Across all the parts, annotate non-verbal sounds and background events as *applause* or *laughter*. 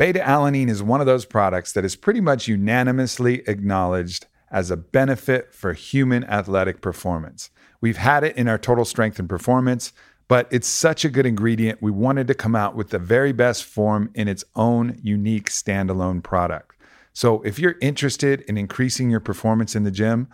Beta alanine is one of those products that is pretty much unanimously acknowledged as a benefit for human athletic performance. We've had it in our total strength and performance, but it's such a good ingredient. We wanted to come out with the very best form in its own unique standalone product. So if you're interested in increasing your performance in the gym,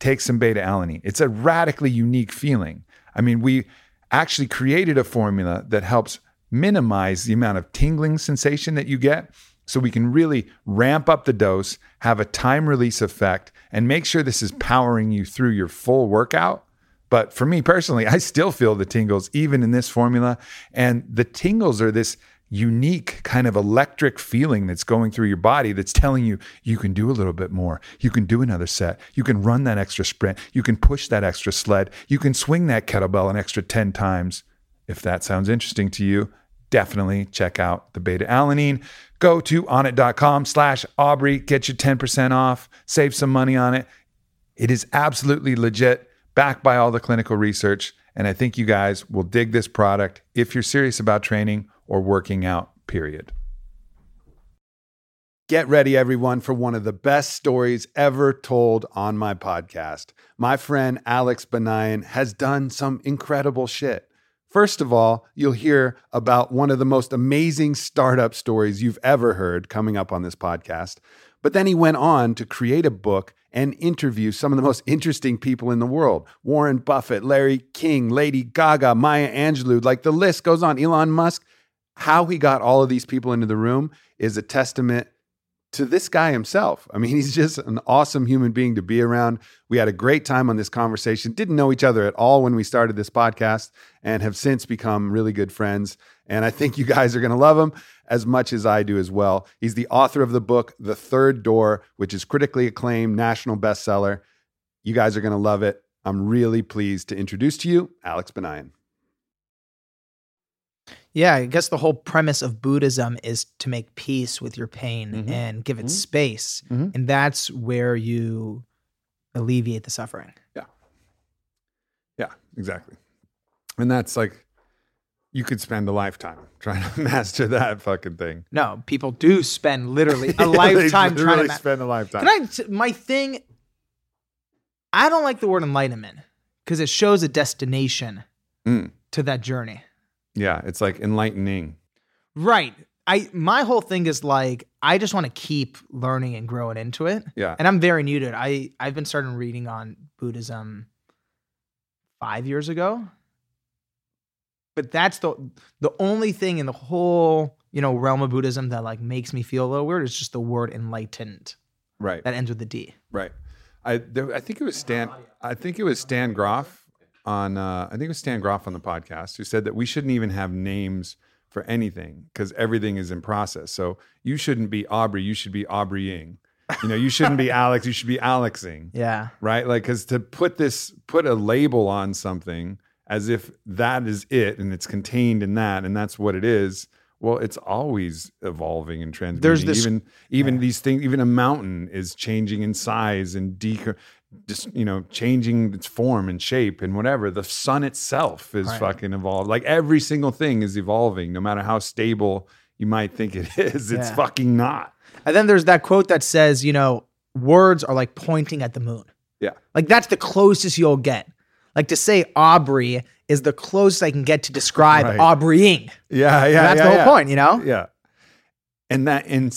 take some beta alanine. It's a radically unique feeling. I mean, we actually created a formula that helps minimize the amount of tingling sensation that you get so we can really ramp up the dose, have a time release effect, and make sure this is powering you through your full workout. But for me personally, I still feel the tingles even in this formula. And the tingles are this unique kind of electric feeling that's going through your body that's telling you you can do a little bit more. You can do another set. You can run that extra sprint. You can push that extra sled. You can swing that kettlebell an extra 10 times. If that sounds interesting to you, definitely check out the beta alanine. Go to onnit.com slash Aubrey, get you 10% off, save some money on it. It is absolutely legit, backed by all the clinical research. And I think you guys will dig this product if you're serious about training or working out, period. Get ready, everyone, for one of the best stories ever told on my podcast. My friend Alex Banayan has done some incredible shit. First of all, you'll hear about one of the most amazing startup stories you've ever heard coming up on this podcast. But then he went on to create a book and interview some of the most interesting people in the world Warren Buffett, Larry King, Lady Gaga, Maya Angelou, like the list goes on, Elon Musk. How he got all of these people into the room is a testament to this guy himself. I mean, *laughs* he's just an awesome human being to be around. We had a great time on this conversation. Didn't know each other at all when we started this podcast and have since become really good friends. And I think you guys are going to love him as much as I do as well. He's the author of the book, The Third Door, which is critically acclaimed, national bestseller. You guys are going to love it. I'm really pleased to introduce to you Alex Banayan. Yeah, I guess the whole premise of Buddhism is to make peace with your pain Mhm. and give it Mhm. space. Mhm. And that's where you alleviate the suffering. Yeah, Yeah, exactly. And that's like, you could spend a lifetime *laughs* trying to master that fucking thing. No, people do spend literally *laughs* a lifetime trying to. Ma- spend a lifetime. Can I? t- My thing. I don't like the word enlightenment because it shows a destination Mm. to that journey. Yeah, it's like enlightening. Right. I my whole thing is like I just want to keep learning and growing into it. Yeah. And I'm very new to it. I I've been starting reading on Buddhism 5 years ago. But that's the the only thing in the whole, you know, realm of Buddhism that like makes me feel a little weird is just the word enlightened Right. that ends with the D. Right. I there, I think it was Stan. I think it was Stan Grof on. Uh, I think it was Stan Grof on the podcast who said that we shouldn't even have names for anything because everything is in process. So you shouldn't be Aubrey. You should be Aubreying. You know, you shouldn't be *laughs* Alex. You should be Alexing. Yeah. Right. Like, because to put this, put a label on something as if that is it and it's contained in that and that's what it is. Well, it's always evolving and transmuting. There's this- even even these things, even a mountain is changing in size and deco- just you know changing its form and shape and whatever. The sun itself is Right. fucking evolved. Like every single thing is evolving, no matter how stable you might think it *laughs* is. It's Yeah. fucking not. And then there's that quote that says, you know, words are like pointing at the moon. Yeah. Like that's the closest you'll get. Like to say Aubrey is the closest I can get to describe Right. Aubreying. Yeah, yeah. That's yeah, the whole yeah. point, you know? Yeah. And that in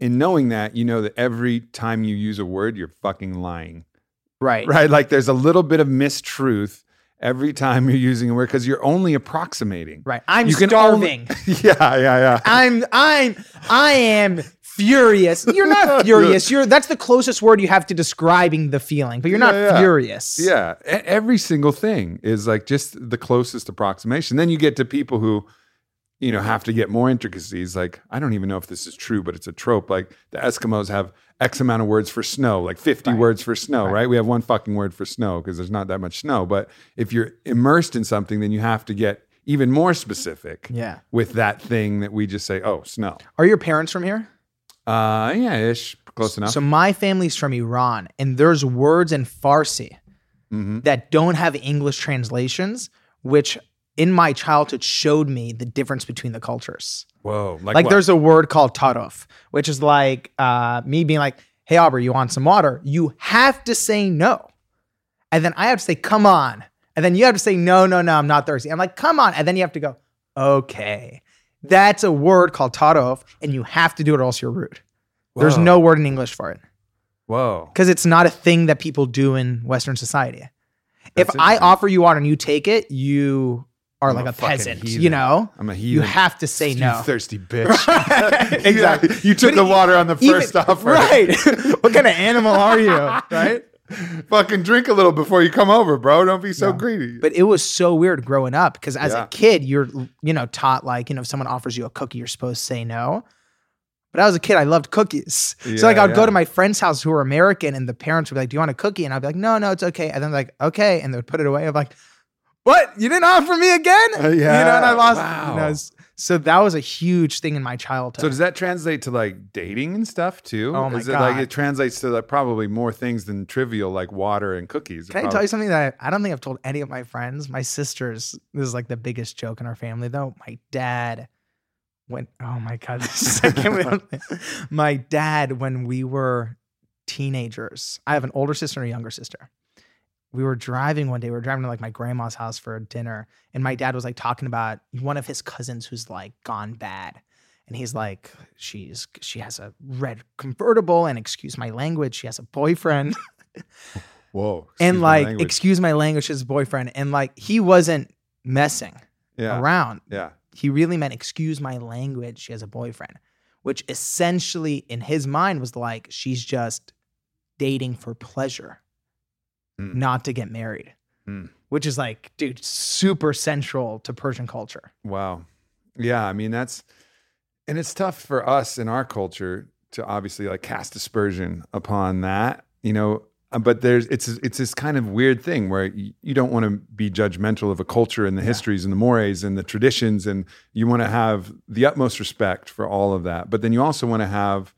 in knowing that, you know that every time you use a word, you're fucking lying. Right. Right? Like there's a little bit of mistruth every time you're using a word because you're only approximating. Right. I'm You starving. *laughs* yeah, yeah, yeah. I'm I'm I am furious. You're not *laughs* furious. You're that's the closest word you have to describing the feeling, but you're not Yeah, furious. Yeah, every single thing is like just the closest approximation. Then you get to people who, you know, have to get more intricacies. Like I don't even know if this is true, but it's a trope. Like the Eskimos have X amount of words for snow, like fifty Right. words for snow, Right. right. We have one fucking word for snow because there's not that much snow. But if you're immersed in something, then you have to get even more specific Yeah. with that thing that we just say, oh, snow. Are your parents from here? Uh, yeah, ish, close enough. So my family's from Iran, and there's words in Farsi hmm that don't have English translations, which in my childhood showed me the difference between the cultures. Whoa, Like, what? there's a word called tarof, which is like uh, me being like, "Hey Aubrey, you want some water?" You have to say no, and then I have to say, "Come on," and then you have to say, "No, no, no, I'm not thirsty." I'm like, "Come on," and then you have to go, "Okay." That's a word called tarof, and you have to do it, or else you're rude. There's no word in English for it whoa. because it's not a thing that people do in Western society. if I offer you water and you take it, you are I'm like a a, peasant. heathen. You know, I'm a you have to say You no. thirsty *laughs* bitch. Right. *laughs* Yeah, Exactly. You took But the water on the Even- first offer. *laughs* right? what kind of animal are you? Right? Fucking drink a little before you come over, bro. Don't be so Yeah. greedy. But it was so weird growing up because as Yeah. a kid, you're you know taught like you know if someone offers you a cookie, you're supposed to say no. But I was a kid, I loved cookies. so like I would go to my friend's house who were American, and the parents would be like, "Do you want a cookie?" And I'd be like, "No, no, it's okay." And then like, "Okay," and they would put it away. I'm like, "What? You didn't offer me again?" Uh, You know, and I lost. Wow. You know, s- so that was a huge thing in my childhood. so does that translate to like dating and stuff too? Oh my Is it like it translates to like probably more things than trivial like water and cookies? Can I tell you something that I, I don't think I've told any of my friends? My sisters, this is like the biggest joke in our family, though. My dad went, oh my God, *laughs* this is, I can't believe- my dad, when we were teenagers, I have an older sister and a younger sister. We were driving one day, we were driving to like my grandma's house for dinner, and my dad was like talking about one of his cousins who's like gone bad. And he's like, she's she has a red convertible, and excuse my language, she has a boyfriend. *laughs* Whoa. and like language. excuse my language his boyfriend and like he wasn't messing yeah, around yeah. he really meant excuse my language she has a boyfriend which essentially in his mind was like she's just dating for pleasure Mm. not to get married Mm. which is like dude super central to persian culture Wow. Yeah, I mean that's and it's tough for us in our culture to obviously like cast aspersion upon that, you know, uh, but there's it's it's this kind of weird thing where you, you don't want to be judgmental of a culture and the Yeah. histories and the mores and the traditions and you want to have the utmost respect for all of that. But then you also want to have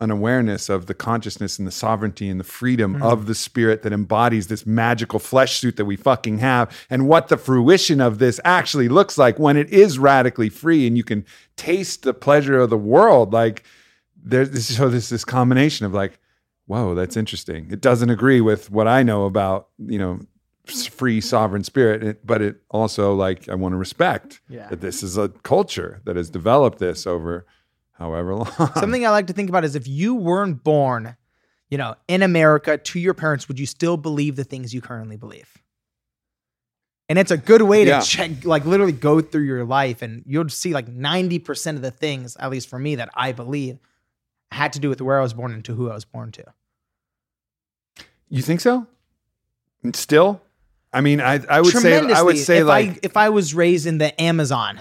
an awareness of the consciousness and the sovereignty and the freedom Mhm. of the spirit that embodies this magical flesh suit that we fucking have and what the fruition of this actually looks like when it is radically free and you can taste the pleasure of the world. Like there's this so there's this combination of like whoa that's interesting. It doesn't agree with what i know about you know free sovereign spirit but it also like i want to respect yeah. that this is a culture that has developed this over however long something i like to think about is if you weren't born you know in america to your parents would you still believe the things you currently believe and it's a good way to Yeah. check like literally go through your life and you'll see like 90% of the things at least for me that i believe had to do with where i was born and to who i was born to You think so? Still? I mean, I I would say I would say if like I, if i was raised in the amazon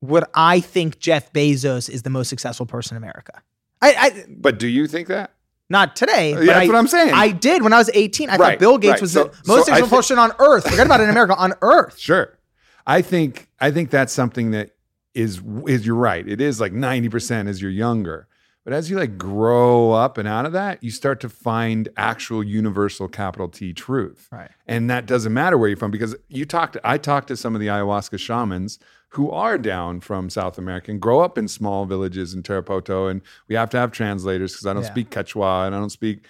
would i think jeff bezos is the most successful person in america i, I but do you think that? not today but Yeah, that's I, what I'm saying. I did when I was 18. I Right, thought Bill Gates right. was So- the most I successful person on earth. Forget about it in America, on earth. Sure. I think I think that's something that is is you're right. It is like 90% as you're younger. But as you like grow up and out of that, you start to find actual universal capital T truth. Right. And that doesn't matter where you're from because you talked I talked to some of the ayahuasca shamans who are down from South America and grow up in small villages in Tarapoto and we have to have translators because I don't Yeah. speak Quechua and I don't speak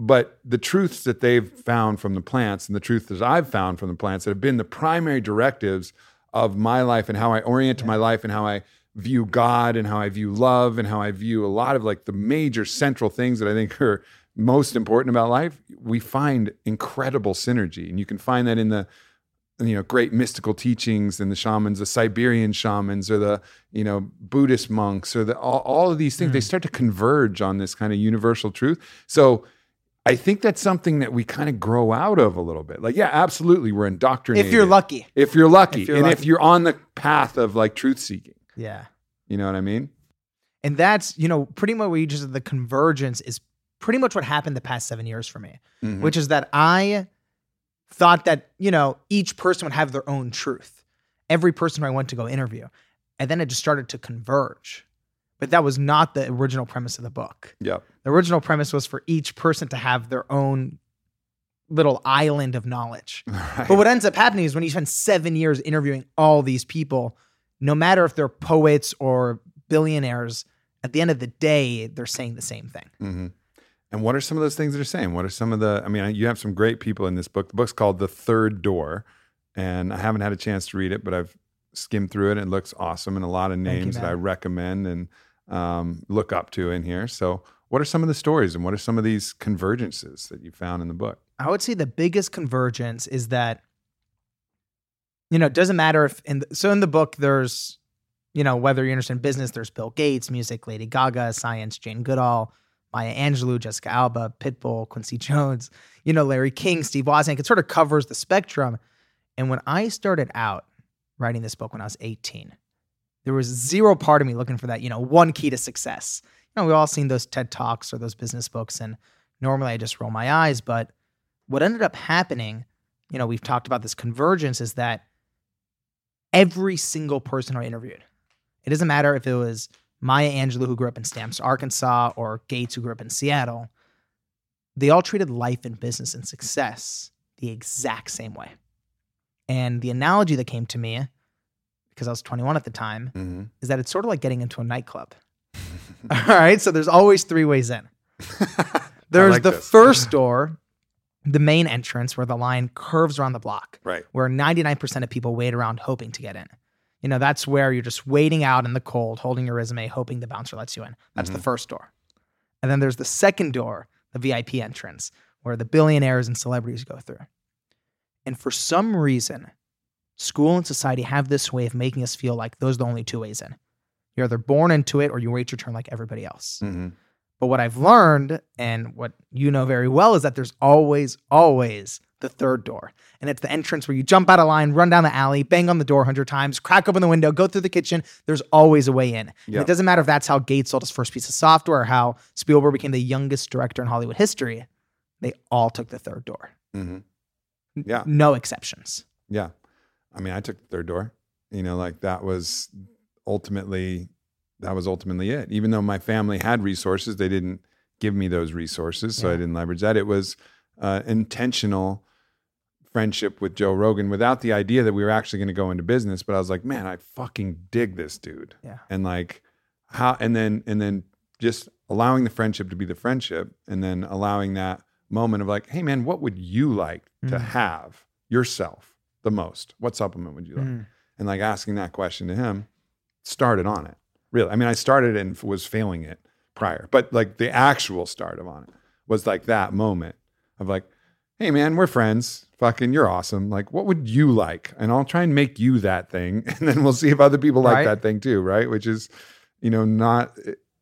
but the truths that they've found from the plants and the truths that I've found from the plants that have been the primary directives of my life and how I orient my life and how I view God and how I view love and how I view a lot of like the major central things that I think are most important about life, we find incredible synergy. And you can find that in the you know great mystical teachings and the shamans the siberian shamans or the you know buddhist monks or the all, all of these things they start to converge on this kind of universal truth so i think that's something that we kind of grow out of a little bit like yeah absolutely we're indoctrinated If you're lucky. if you're lucky If you're and lucky. if you're on the path of like truth seeking Yeah. you know what i mean And that's, you know, pretty much what you just the convergence is pretty much what happened the past seven years for me, Mhm. which is that I thought that, you know, each person would have their own truth. Every person I went to go interview. And then it just started to converge. But that was not the original premise of the book. yep The original premise was for each person to have their own little island of knowledge. *laughs* But what ends up happening is when you spend seven years interviewing all these people, no matter if they're poets or billionaires, at the end of the day, they're saying the same thing. hmm And what are some of those things that are saying? What are some of the? I mean, you have some great people in this book. The book's called The Third Door, and I haven't had a chance to read it, but I've skimmed through it. and It looks awesome, and a lot of Thank you, names that I recommend and um, look up to in here. So, what are some of the stories, and what are some of these convergences that you found in the book? I would say the biggest convergence is that, you know, it doesn't matter if in the, so in the book there's, you know, whether you're interested in business, there's Bill Gates, music, Lady Gaga, science, Jane Goodall, Maya Angelou, Jessica Alba, Pitbull, Quincy Jones, you know, Larry King, Steve Wozniak. It sort of covers the spectrum. And when I started out writing this book when I was 18, there was zero part of me looking for that, you know, one key to success. You know, we've all seen those TED Talks or those business books, and normally I just roll my eyes, but what ended up happening, you know, we've talked about this convergence is that every single person I interviewed, it doesn't matter if it was Maya Angelou who grew up in Stamps, Arkansas, or Gates who grew up in Seattle, they all treated life and business and success the exact same way. And the analogy that came to me, because I was 21 at the time, Mm-hmm. is that it's sort of like getting into a nightclub. *laughs* All right. So there's always three ways in. *laughs* There's like the this. first door, the main entrance where the line curves around the block, right. where 99% of people wait around hoping to get in. You know, that's where you're just waiting out in the cold, holding your resume, hoping the bouncer lets you in. That's the first door. And then there's the second door, the VIP entrance, where the billionaires and celebrities go through. And for some reason, school and society have this way of making us feel like those are the only two ways in. You're either born into it or you wait your turn like everybody else. Mm-hmm. But what I've learned and what you know very well is that there's always, always the third door. And it's the entrance where you jump out of line, run down the alley, bang on the door 100 times, crack open the window, go through the kitchen. There's always a way in. Yep. it doesn't matter if that's how Gates sold his first piece of software or how Spielberg became the youngest director in Hollywood history. They all took the third door. Mm-hmm. Yeah. No exceptions. Yeah. I mean, I took the third door. You know, like that was ultimately that was ultimately it. Even though my family had resources, they didn't give me those resources, so I didn't leverage that. It was uh, intentional friendship with Joe Rogan without the idea that we were actually going to go into business. But I was like, man, I fucking dig this dude. Yeah. And like how and then and then just allowing the friendship to be the friendship and then allowing that moment of like, hey man, what would you like to Mm. have yourself the most? What supplement would you like? Mm. And like asking that question to him started Onnit. Really. I mean, I started and was failing it prior, but like the actual start of Onnit was like that moment of like, hey man, we're friends. Fucking, you're awesome. Like, what would you like? And I'll try and make you that thing, *laughs* and then we'll see if other people like Right. that thing too, right? Which is, you know, not.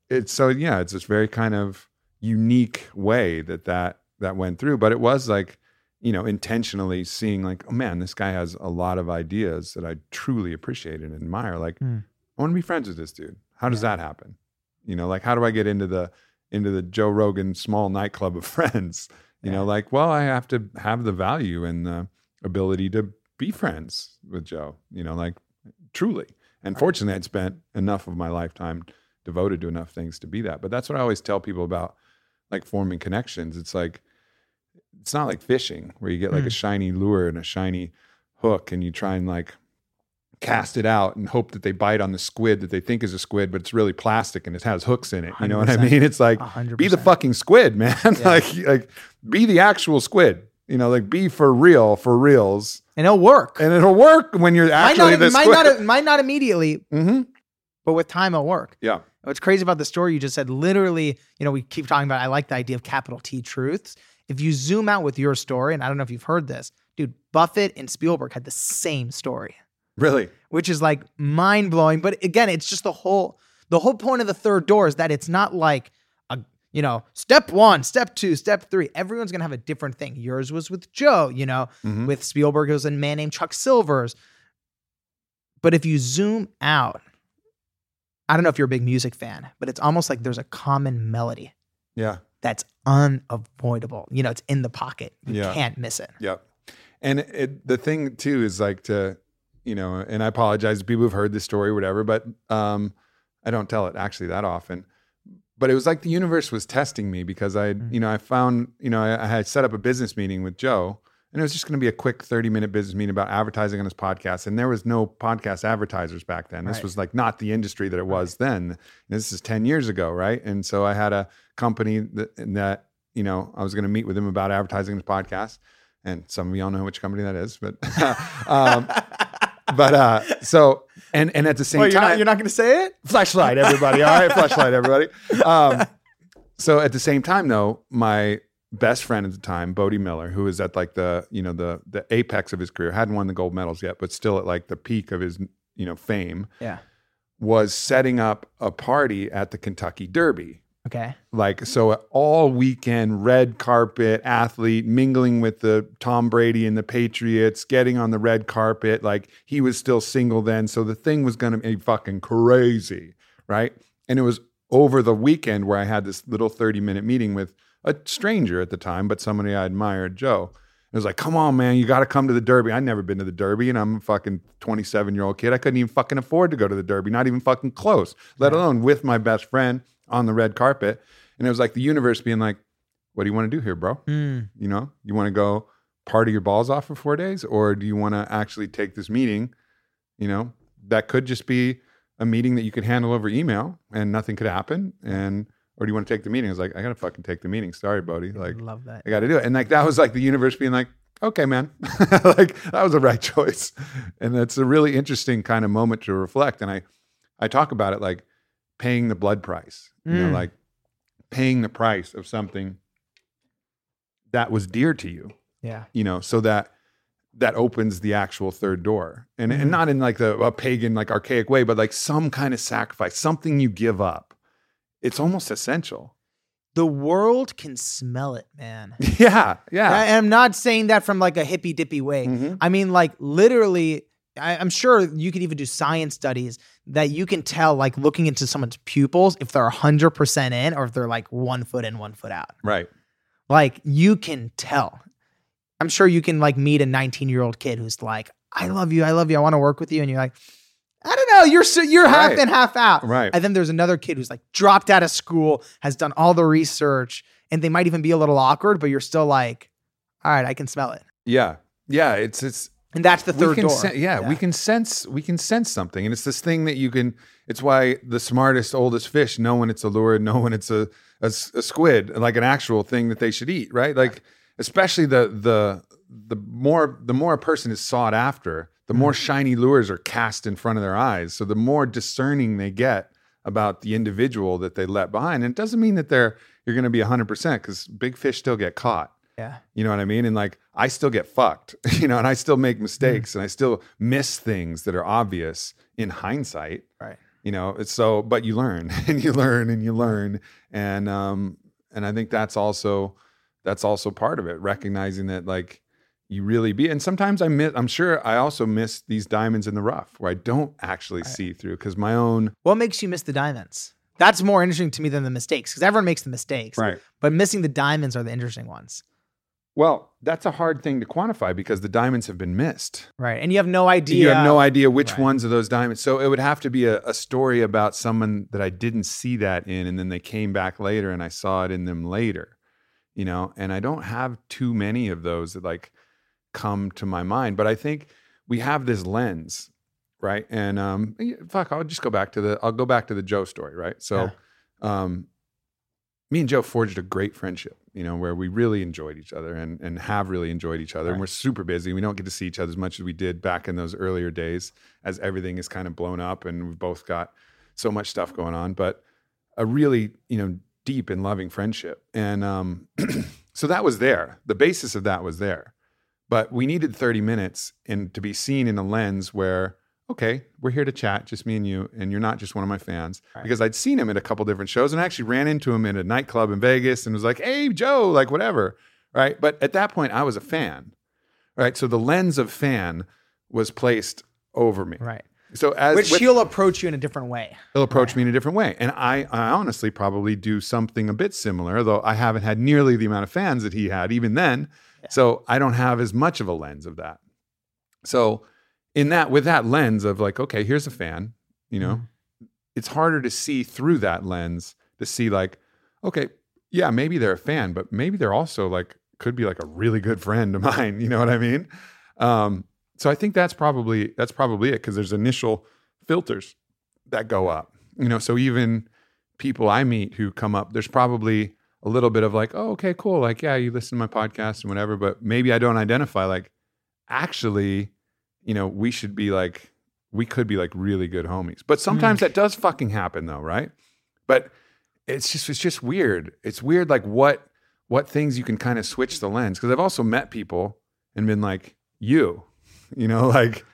It's so yeah, it's this very kind of unique way that that that went through, but it was like, you know, intentionally seeing like, oh man, this guy has a lot of ideas that I truly appreciate and admire. Like, Mm. I want to be friends with this dude. How does that happen? You know, like how do I get into the into the Joe Rogan small nightclub of *laughs* friends? You know, like, well, I have to have the value and the ability to be friends with Joe, you know, like truly. And Right. fortunately, I'd spent enough of my lifetime devoted to enough things to be that. But that's what I always tell people about like forming connections. It's like, it's not like fishing where you get like a Mm. shiny lure and a shiny hook and you try and like cast it out and hope that they bite on the squid that they think is a squid, but it's really plastic and it has hooks in it. You know what I mean? It's like A hundred be the fucking squid, man. *laughs* like like be the actual squid. You know, like be for real, for reals, and it'll work. and it'll work when you're might actually not, the might squid. not, might not immediately, mm-hmm. but with time it'll work. Yeah. What's crazy about the story you just said, literally, you know, we keep talking about, I like the idea of capital T truths. If you zoom out with your story, and I don't know if you've heard this, dude, Buffett and Spielberg had the same story, Really. which is like mind blowing. But again, it's just the whole, the whole point of the third door is that it's not like a, you know, step one, step two, step three. Everyone's going to have a different thing. Yours was with Joe, you know, Mhm. with Spielberg, it was a man named Chuck Silvers. But if you zoom out, I don't know if you're a big music fan, but it's almost like there's a common melody Yeah. that's unavoidable. You know, it's in the pocket. You Yeah. can't miss it. Yep. And it, the thing too is like to, you know, and I apologize to people who've heard this story or whatever, but um, I don't tell it actually that often. But it was like the universe was testing me because I, Mm. you know, I found, you know, I, I had set up a business meeting with Joe, and it was just going to be a quick thirty minute business meeting about advertising on his podcast. And there was no podcast advertisers back then. This Right. was like not the industry that it was then. This is ten years ago, right? And so I had a company that, that you know, I was going to meet with him about advertising his podcast. And some of y'all know which company that is, but, *laughs* um, but, uh, so, and, and at the same Wait, you're time, not, you're not going to say it? flashlight, everybody. All right. Flashlight, everybody. Um, so at the same time though, my best friend at the time, Bode Miller, who was at like the, you know, the, the apex of his career, hadn't won the gold medals yet, but still at like the peak of his, you know, fame Yeah. was setting up a party at the Kentucky Derby Okay. like so all weekend red carpet athlete mingling with the Tom Brady and the Patriots getting on the red carpet like he was still single then so the thing was going to be fucking crazy right and it was over the weekend where I had this little 30 minute meeting with a stranger at the time but somebody I admired Joe it was like come on man you got to come to the derby I'd never been to the derby and I'm a fucking 27 year old kid I couldn't even fucking afford to go to the derby not even fucking close let alone with my best friend on the red carpet. And it was like the universe being like, what do you want to do here, bro? Mm. You know, you want to go party your balls off for four days? Or do you want to actually take this meeting? You know, that could just be a meeting that you could handle over email and nothing could happen. And, or do you want to take the meeting? I was like, I got to fucking take the meeting. Sorry, buddy. Like, love that. I got to do it. And like, that was like the universe being like, okay, man, *laughs* like that was the right *laughs* choice. And that's a really interesting kind of moment to reflect. And I, I talk about it like paying the blood price, you know, Mm. like paying the price of something that was dear to you, Yeah. you know, so that that opens the actual third door. And, Mhm. and not in like the a pagan, like archaic way, but like some kind of sacrifice, something you give up. It's almost essential. The world can smell it, man. *laughs* Yeah. Yeah. I am not saying that from like a hippy dippy way. Mhm. I mean, like literally, I, I'm sure you could even do science studies that you can tell, like looking into someone's pupils, if they're 100% in or if they're like one foot in, one foot out. Right. Like you can tell. I'm sure you can like meet a 19 year old kid who's like, I love you, I love you, I want to work with you. And you're like, I don't know, you're so, you're half Right. in, half out. Right. And then there's another kid who's like dropped out of school, has done all the research, and they might even be a little awkward, but you're still like, all right, I can smell it. Yeah. Yeah. It's, it's, And that's the third door. sen- yeah, we can sense we can sense something and it's this thing that you can it's why the smartest oldest fish know when it's a lure know when it's a a squid like an actual thing that they should eat right like especially the the the more the more a person is sought after the more Mm-hmm. shiny lures are cast in front of their eyes so the more discerning they get about the individual that they let behind and it doesn't mean that they're you're going to be 100% cuz big fish still get caught Yeah. you know what I mean? And like, I still get fucked, *laughs* you know, and I still make mistakes and I still miss things that are obvious in hindsight, Right. you know, it's so, but you learn *laughs* and you learn and you learn. And, um, and I think that's also, that's also part of it, recognizing that like you really be, and sometimes I miss, I'm sure I also miss these diamonds in the rough where I don't actually see through because my own, What makes you miss the diamonds? That's more interesting to me than the mistakes because everyone makes the mistakes. right. But missing the diamonds are the interesting ones. Well, that's a hard thing to quantify because the diamonds have been missed. Right. And you have no idea. You have no idea which Right. ones of those diamonds. So it would have to be a, a story about someone that I didn't see that in, and then they came back later and I saw it in them later. You know, and I don't have too many of those that like come to my mind. But I think we have this lens, right? And um, fuck, I'll just go back to the I'll go back to the Joe story, right? So, um, me and Joe forged a great friendship, you know, where we really enjoyed each other and and have really enjoyed each other. And we're super busy. We don't get to see each other as much as we did back in those earlier days, as everything is kind of blown up and we've both got so much stuff going on. But a really, you know, deep and loving friendship. And um, *clears throat* so that was there. The basis of that was there. But we needed 30 minutes and to be seen in a lens where, okay, we're here to chat, just me and you, and you're not just one of my fans. Right. Because I'd seen him at a couple different shows and I actually ran into him in a nightclub in Vegas and was like, hey, Joe, like whatever. Right. But at that point, I was a fan. Right. So the lens of fan was placed over me. Right. So as Which with- he'll approach you in a different way. he'll approach me in a different way. And I, I honestly probably do something a bit similar, though I haven't had nearly the amount of fans that he had even then. So I don't have as much of a lens of that. So in that, with that lens of like, okay, here's a fan, you know, it's harder to see through that lens to see like, okay, yeah, maybe they're a fan, but maybe they're also like could be like a really good friend of *laughs* mine. You know what I mean? Um, so I think that's probably that's probably it because there's initial filters that go up. You know, so even people I meet who come up, there's probably a little bit of like, oh, okay, cool. Like, yeah, you listen to my podcast and whatever, but maybe I don't identify like actually, you know, we should be like, we could be like really good homies. But sometimes that does fucking happen though, right? But it's just it's just weird. It's weird like what what things you can kind of switch the lens. Because I've also met people and been like, you, *laughs* you know, like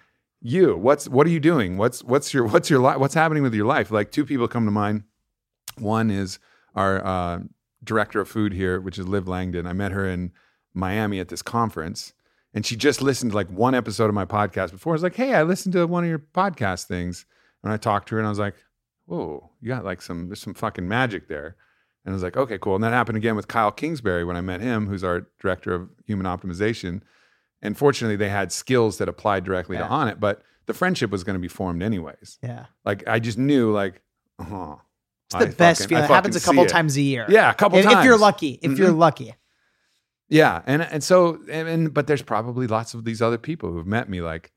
you, what's what are you doing? What's what's your what's your life? What's happening with your life? Like two people come to mind. One is our uh, director of food here, which is Liv Langdon. I met her in Miami at this conference, and she just listened to like one episode of my podcast before. I was like, "Hey, I listened to one of your podcast things," and I talked to her, and I was like, "Whoa, you got like some there's some fucking magic there." And I was like, "Okay, cool." And that happened again with Kyle Kingsbury when I met him, who's our director of human optimization. And fortunately, they had skills that applied directly to Onnit, but the friendship was going to be formed anyways. Yeah. Like I just knew, like, uh-huh. It's the I best fucking- feeling. It happens a couple times a year. Yeah, a couple If, times if you're lucky. If you're Mhm. lucky. Yeah, and and so and, and but there's probably lots of these other people who've met me like,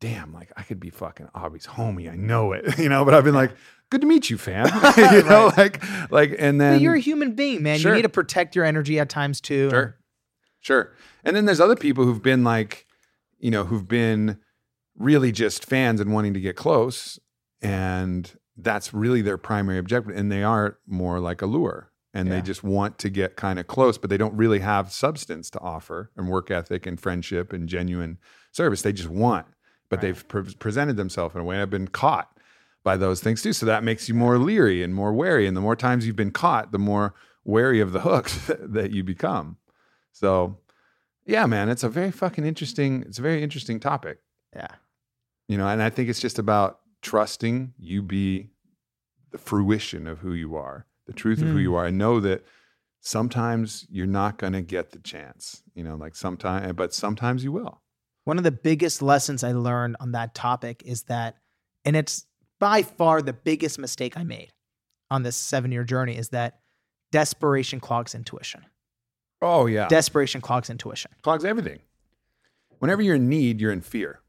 damn, like I could be fucking Aubrey's homie. I know it, *laughs* you know. But I've been like, good to meet you, fam. *laughs* *laughs* you know, like like and then But you're a human being, man. Sure. You need to protect your energy at times too. Sure. Sure. And then there's other people who've been like, you know, who've been really just fans and wanting to get close. And that's really their primary objective. And they are more like a lure. And Yeah. they just want to get kind of close, but they don't really have substance to offer and work ethic and friendship and genuine service. They just want, but Right. they've pre- presented themselves in a way. I've been caught by those things too. So that makes you more leery and more wary. And the more times you've been caught, the more wary of the hooks *laughs* that you become. So, yeah, man, it's a very fucking interesting. It's a very interesting topic, Yeah. you know. And I think it's just about trusting you be the fruition of who you are, the truth of who Mm. you are, I know that sometimes you're not going to get the chance, you know, like sometimes, but sometimes you will. One of the biggest lessons I learned on that topic is that, and it's by far the biggest mistake I made on this seven year journey, is that desperation clogs intuition. Oh yeah, Desperation clogs intuition. clogs everything. Whenever you're in need, you're in fear.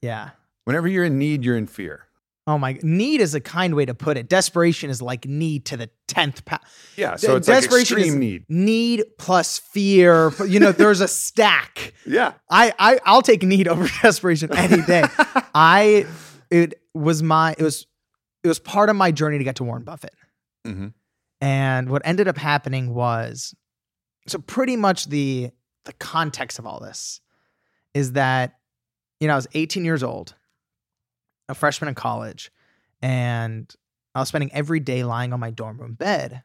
Yeah. Whenever you're in need, you're in fear. Oh my, need is a kind way to put it. Desperation is like need to the 10th power. Yeah, so it's like extreme need. Need plus fear. You know, there's a stack. *laughs* Yeah, I, I I'll take need over *laughs* desperation any day. *laughs* I it was my it was it was part of my journey to get to Warren Buffett. Mhm. And what ended up happening was so pretty much the the context of all this is that you know I was 18 years old, a freshman in college, and I was spending every day lying on my dorm room bed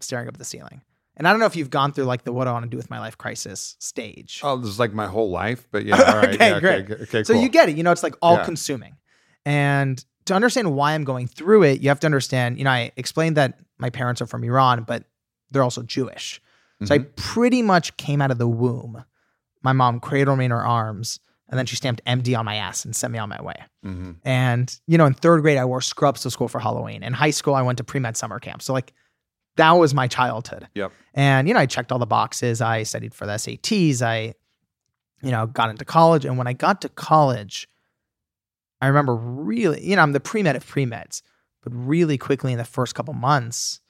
staring up at the ceiling. And I don't know if you've gone through like the what I want to do with my life crisis stage. Oh, this is like my whole life, but *laughs* yeah, all right. Okay, yeah, great. Okay, okay, So cool. you get it. You know, it's like all Yeah. consuming. And to understand why I'm going through it, you have to understand, you know, I explained that my parents are from Iran, but they're also Jewish. So I Mhm. pretty much came out of the womb. My mom cradled me in her arms, and then she stamped MD on my ass and sent me on my way. Mhm. And, you know, in third grade, I wore scrubs to school for Halloween. In high school, I went to pre med summer camp. So, like, that was my childhood. Yep. And, you know, I checked all the boxes. I studied for the SATs. I, you know, got into college. And when I got to college, I remember really, you know, I'm the pre med of pre meds, but really quickly in the first couple months,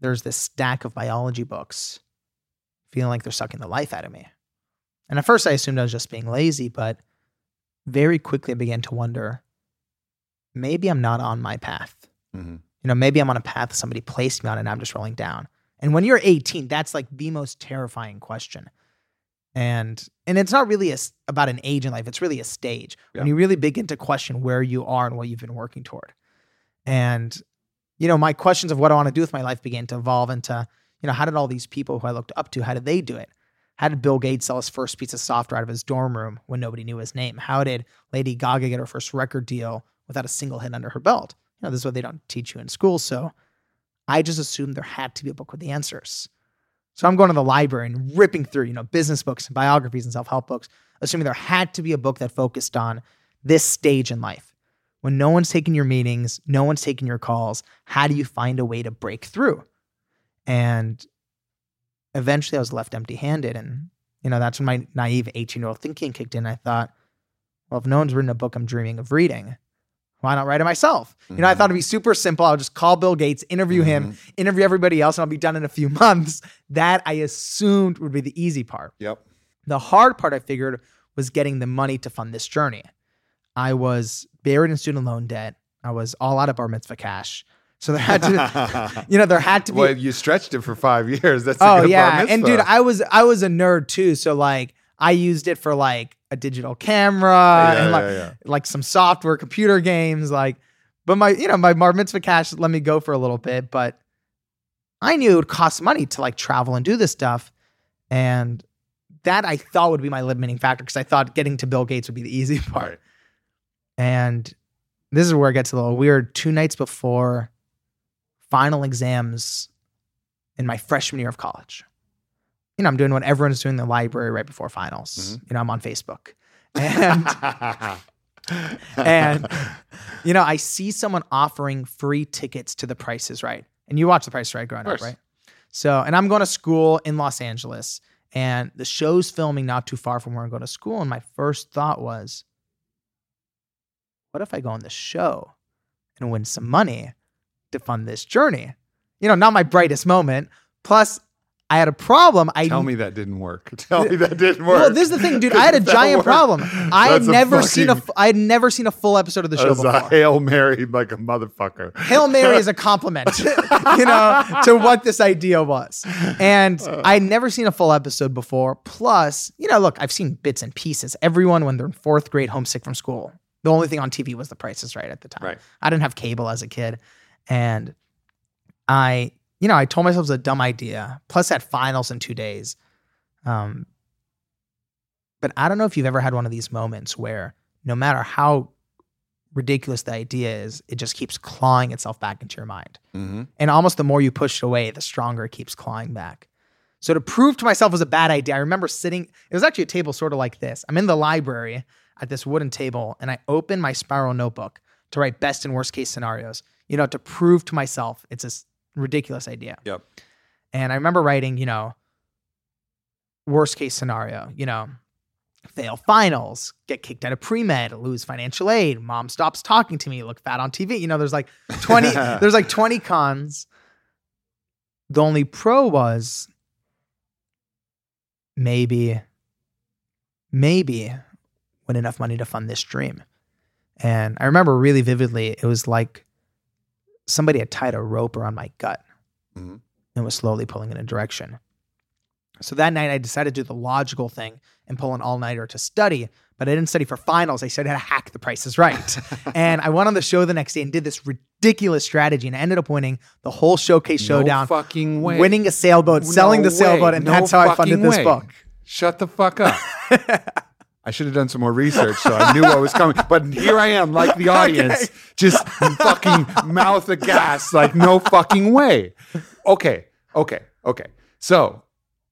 there's this stack of biology books feeling like they're sucking the life out of me. And at first I assumed I was just being lazy, but very quickly I began to wonder maybe I'm not on my path. Mhm. You know, maybe I'm on a path somebody placed me on and I'm just rolling down. And when you're 18, that's like the most terrifying question. And and it's not really a about an age in life. It's really a stage when you really begin to question where you are and what you've been working toward. And you know, my questions of what I want to do with my life began to evolve into, you know, how did all these people who I looked up to, how did they do it? How did Bill Gates sell his first piece of software out of his dorm room when nobody knew his name? How did Lady Gaga get her first record deal without a single hit under her belt? You know, this is what they don't teach you in school. So I just assumed there had to be a book with the answers. So I'm going to the library and ripping through, you know, business books and biographies and self-help books, assuming there had to be a book that focused on this stage in life. When no one's taking your meetings, no one's taking your calls, how do you find a way to break through? And eventually I was left empty-handed and you know, that's when my naive 18-year-old thinking kicked in. I thought, well, if no one's written a book I'm dreaming of reading, why not write it myself? You know, I thought it'd be super simple. I'll just call Bill Gates, interview him, Mhm. interview everybody else, and I'll be done in a few *laughs* months. That I assumed would be the easy part. Yep. The hard part I figured was getting the money to fund this journey. I was buried in student loan debt. I was all out of bar mitzvah cash. So there had to, *laughs* you know, there had to be. well, you stretched it for five *laughs* years. That's a oh yeah, and dude. I was I was a nerd too. So like, I used it for like a digital camera yeah, and like yeah, yeah. like some software, computer games, like. But my, you know, my bar mitzvah cash let me go for a little bit, but I knew it would cost money to like travel and do this stuff, and that I thought would be my limiting factor because I thought getting to Bill Gates would be the *laughs* easy part. Right. And this is where it gets a little weird. Two nights before final exams in my freshman year of college, you know, I'm doing what everyone's doing in the library right before finals. Mm-hmm. You know, I'm on Facebook. And *laughs* and you know, I see someone offering free tickets to the Price Is Right. And you watch the price right growing up, right? So, and I'm going to school in Los Angeles and the show's filming not too far from where I'm going to school. And my first thought was, what if I go on the show and win some money to fund this journey? You know, not my brightest moment. Plus, I had a problem. I Tell me that didn't work. *laughs* Tell me that didn't work. well, this is the thing, dude. *laughs* I had a giant worked, problem. I had that's a never seen a. I had never seen a full episode of the show As a hail mary like a motherfucker. Hail Mary is a *laughs* compliment, you know, to what this idea was. And uh. I'd never seen a full episode before. Plus, you know, look, I've seen bits and pieces. Everyone, when they're in fourth grade, homesick from school, the only thing on TV was The Price is Right at the time. Right. I didn't have cable as a kid. And I, you know, I told myself it was a dumb idea. Plus, at finals in two days. Um, but I don't know if you've ever had one of these moments where no matter how ridiculous the idea is, it just keeps clawing itself back into your mind. Mm-hmm. And almost the more you push it away, the stronger it keeps clawing back. So to prove to myself it was a bad idea, I remember sitting, it was actually a table sort of like this. I'm in the library at this wooden table and I open my spiral notebook to write best and worst case scenarios, you know, to prove to myself it's a ridiculous idea. Yep. And I remember writing, you know, worst case scenario, you know, fail finals, get kicked out of pre med, lose financial aid, mom stops talking to me, look fat on TV. You know, there's like 20, *laughs* there's like 20 cons. The only pro was maybe, maybe win enough money to fund this dream. And I remember really vividly, it was like somebody had tied a rope around my gut Mhm. and was slowly pulling in a direction. So that night, I decided to do the logical thing and pull an all nighter to study, but I didn't study for finals. I studied how to hack the Price Is Right. *laughs* and I went on the show the next day and did this ridiculous strategy, and I ended up winning the whole showcase showdown, No fucking way. winning a sailboat, selling No the sailboat, and No that's how I funded fucking this way. book. Shut the fuck up. *laughs* I should have done some more research so I knew what was coming. But here I am, like the *laughs* audience, just fucking mouth aghast, like no fucking way. Okay, okay, okay. So,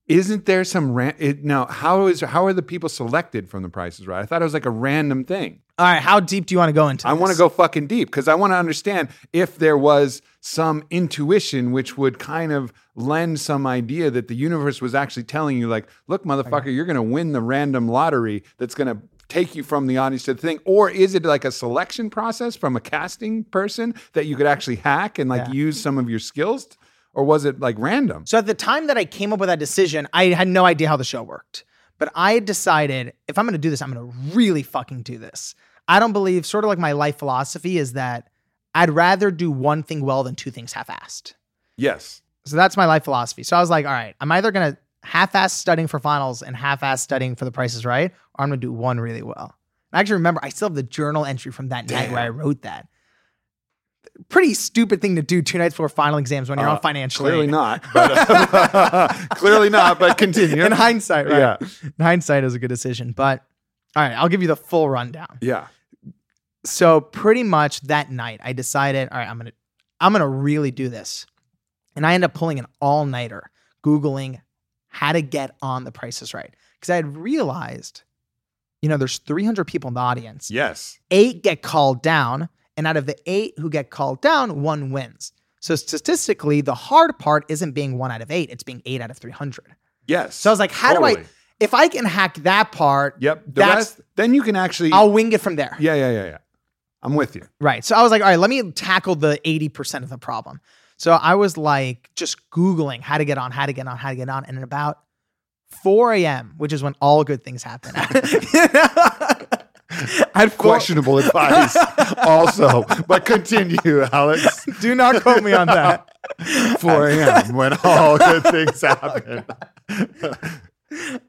isn't there some ran- it, now? How is how are the people selected from the Price Is Right? I thought it was like a random thing. All right, how deep do you want to go into I want to go fucking deep because I want to understand if there was some intuition which would kind of lend some idea that the universe was actually telling you, like, look, motherfucker, you're going to win the random lottery that's going to take you from the audience to the thing, or is it like a selection process from a casting person that you could actually hack and like Yeah. use some of your skills, or was it like random? So at the time that I came up with that decision, I had no idea how the show worked. But I decided if I'm going to do this, I'm going to really fucking do this. I don't believe, sort of like my life philosophy is that I'd rather do one thing well than two things half assed. Yes. So that's my life philosophy. So I was like, all right, I'm either going to half ass studying for finals and half ass studying for the Price Is Right, or I'm going to do one really well. I actually remember I still have the journal entry from that night where I wrote that. Pretty stupid thing to do two nights before final exams when you're Uh, on financial Clearly aid. not. *laughs* But, uh, *laughs* clearly not. But continue. In hindsight, right? Yeah. In hindsight, it was a good decision. But all right, I'll give you the full rundown. Yeah. So pretty much that night, I decided, all right, I'm gonna, I'm gonna really do this, and I end up pulling an all nighter, googling how to get on The Price is Right, because I had realized, you know, there's 300 people in the audience, Yes. eight get called down, and out of the eight who get called down, one wins. So statistically, the hard part isn't being one out of eight; it's being eight out of 300. Yes. So I was like, how do I? If I can hack that part, Yep. The rest, then you can actually. I'll wing it from there. yeah, yeah, yeah, yeah. I'm with you. Right. So I was like, all right, let me tackle the 80% of the problem. So I was like just Googling how to get on, how to get on, how to get on. And at about 4 a.m., which is when all good things happen. *laughs* I four, Questionable advice, *laughs* also. But continue, Alex. do not quote me on that. *laughs* 4 a.m. when all good things happen.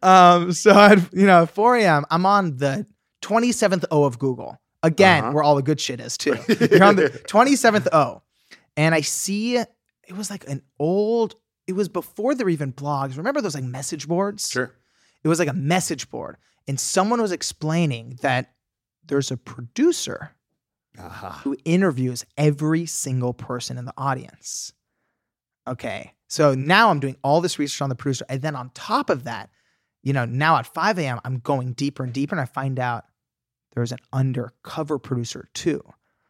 Um, so at you know, 4 a.m., I'm on the 27th O of Google. Again, Uh-huh. where all the good shit is too. You're on the *laughs* 27th O. And I see it was like an old, it was before there were even blogs. Remember those like message boards? Sure. It was like a message board. And someone was explaining that there's a producer Aha. who interviews every single person in the audience. Okay. So now I'm doing all this research on the producer. And then on top of that, you know, now at 5 a.m., I'm going deeper and deeper. And I find out there's an undercover producer too,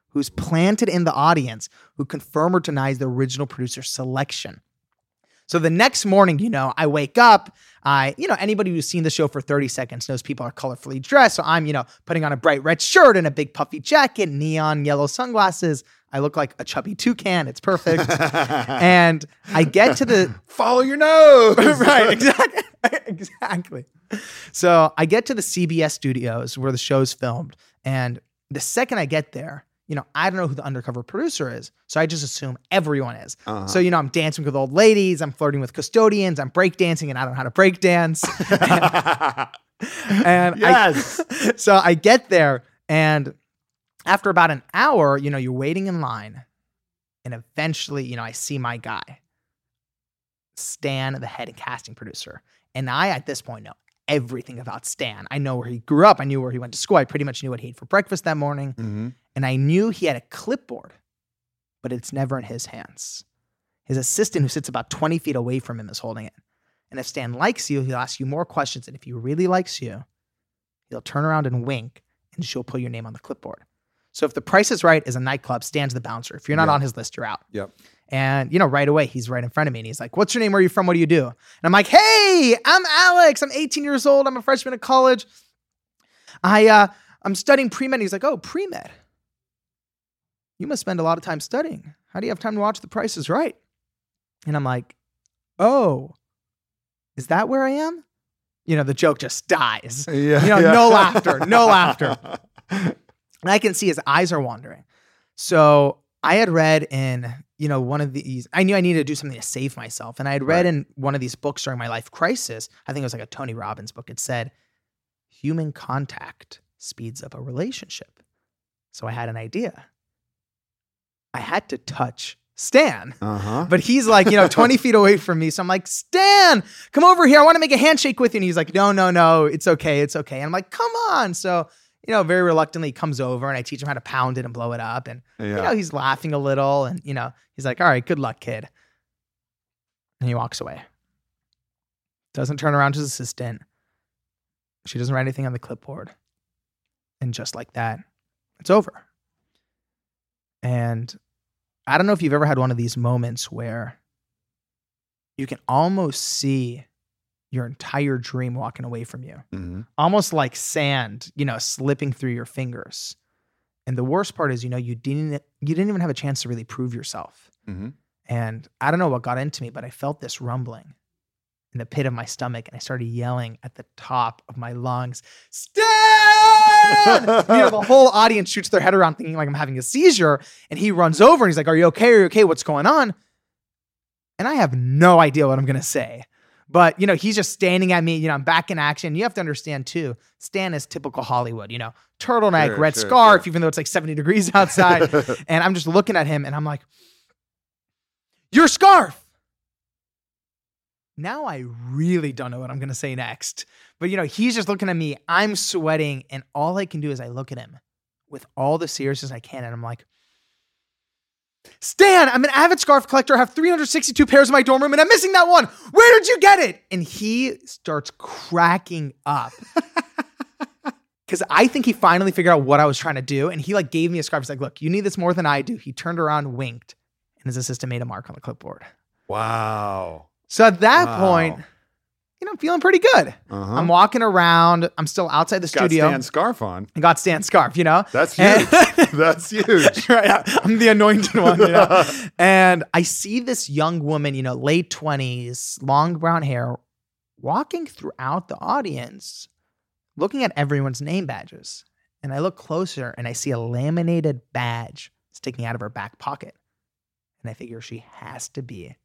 who's planted in the audience, who confirm or denies the original producer's selection. So the next morning, you know, I wake up. I, you know, anybody who's seen the show for 30 seconds knows people are colorfully dressed. So I'm, you know, putting on a bright red shirt and a big puffy jacket, neon yellow sunglasses. I look like a chubby toucan. It's perfect. *laughs* and I get to the Follow your nose. *laughs* right, *laughs* exactly. exactly. So I get to the CBS studios where the show's filmed. And the second I get there, you know, I don't know who the undercover producer is. So I just assume everyone is. Uh-huh. So, you know, I'm dancing with old ladies, I'm flirting with custodians, I'm breakdancing, and I don't know how to breakdance. *laughs* and *laughs* yes. I, *laughs* so I get there, and after about an hour, you know, you're waiting in line, and eventually, you know, I see my guy, Stan, the head casting producer, and I at this point know everything about Stan. I know where he grew up. I knew where he went to school. I pretty much knew what he ate for breakfast that morning, Mhm. and I knew he had a clipboard, but it's never in his hands. His assistant, who sits about 20 feet away from him, is holding it. And if Stan likes you, he'll ask you more questions. And if he really likes you, he'll turn around and wink and she'll put your name on the clipboard. So if the price is right is a nightclub, Stan's the bouncer. If you're not on his list, you're out. Yep. And, you know, right away, he's right in front of me and he's like, What's your name? Where are you from? What do you do? And I'm like, Hey, I'm Alex. I'm 18 years old. I'm a freshman at college. I, uh, I'm studying pre med. He's like, Oh, pre med. You must spend a lot of time studying. How do you have time to watch The Price is Right? And I'm like, Oh, is that where I am? You know, the joke just dies. *laughs* Yeah. You know, yeah. no laughter, no laughter. *laughs* And I can see his eyes are wandering. So I had read in, you know, one of these, I knew I needed to do something to save myself. And I had read Right. in one of these books during my life crisis, I think it was like a Tony Robbins book. It said, human contact speeds up a relationship. So I had an idea. I had to touch Stan. Uh-huh. But he's like, you know, *laughs* 20 feet away from me. So I'm like, Stan, come over here. I want to make a handshake with you. And he's like, no, no, no. It's okay. It's okay. And I'm like, come on. So, you know, very reluctantly comes over and I teach him how to pound it and blow it up. And, yeah. you know, he's laughing a little. And, you know, he's like, all right, good luck, kid. And he walks away. Doesn't turn around to his assistant. She doesn't write anything on the clipboard. And just like that, it's over. And I don't know if you've ever had one of these moments where you can almost see your entire dream walking away from you, Mhm. almost like sand, you know, slipping through your fingers. And the worst part is, you know, you didn't you didn't even have a chance to really prove yourself. Mhm. And I don't know what got into me, but I felt this rumbling in the pit of my stomach, and I started yelling at the top of my lungs, Stan! You know, the *laughs* whole audience shoots their head around thinking like I'm having a seizure. And he runs over and he's like, Are you okay? Are you okay? What's going on? And I have no idea what I'm gonna say. But you know, he's just standing at me. You know, I'm back in action. You have to understand too. Stan is typical Hollywood. You know, turtleneck, Sure, red sure, scarf, sure. even though it's like 70 degrees *laughs* outside. *laughs* and I'm just looking at him, and I'm like, "Your scarf." Now I really don't know what I'm gonna say next. But you know, he's just looking at me. I'm sweating, and all I can do is I look at him with all the seriousness I can, and I'm like. Stan, I'm an avid scarf collector. I have 362 pairs in my dorm room and I'm missing that one. Where did you get it? And he starts cracking up. *laughs* Cause I think he finally figured out what I was trying to do. And he like gave me a scarf. He's like, look, you need this more than I do. He turned around, winked, and his assistant made a mark on the clipboard. Wow. So at that Wow. point, you know, I'm feeling pretty good. Uh-huh. I'm walking around. I'm still outside the studio. Got studio. Stan's scarf on. I got Stan's scarf, you know? That's *laughs* huge. That's huge. right. I'm the anointed one. You know? *laughs* and I see this young woman, you know, late 20s, long brown hair, walking throughout the audience, looking at everyone's name badges. And I look closer and I see a laminated badge sticking out of her back pocket. And I figure she has to be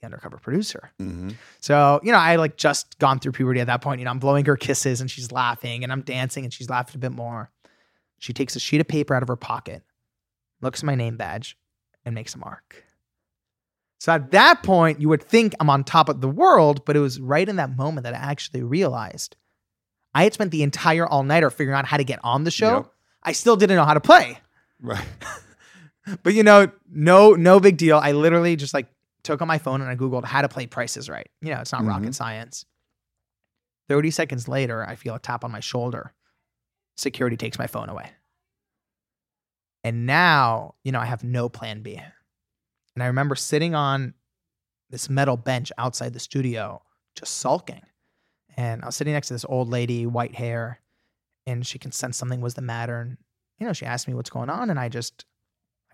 the undercover producer. Mhm. So, you know, I like just gone through puberty at that point. You know, I'm blowing her kisses and she's laughing and I'm dancing and she's laughing a bit more. She takes a sheet of paper out of her pocket, looks at my name badge, and makes a mark. So at that point, you would think I'm on top of the world, but it was right in that moment that I actually realized I had spent the entire all nighter figuring out how to get on the show. Yep. I still didn't know how to play. Right. *laughs* But you know, no, no big deal. I literally just like took on my phone and I Googled how to play prices right. You know, it's not rocket mm-hmm. science. 30 seconds later, I feel a tap on my shoulder. Security takes my phone away. And now, you know, I have no plan B. And I remember sitting on this metal bench outside the studio, just sulking. And I was sitting next to this old lady, white hair, and she can sense something was the matter. And, you know, she asked me what's going on. And I just,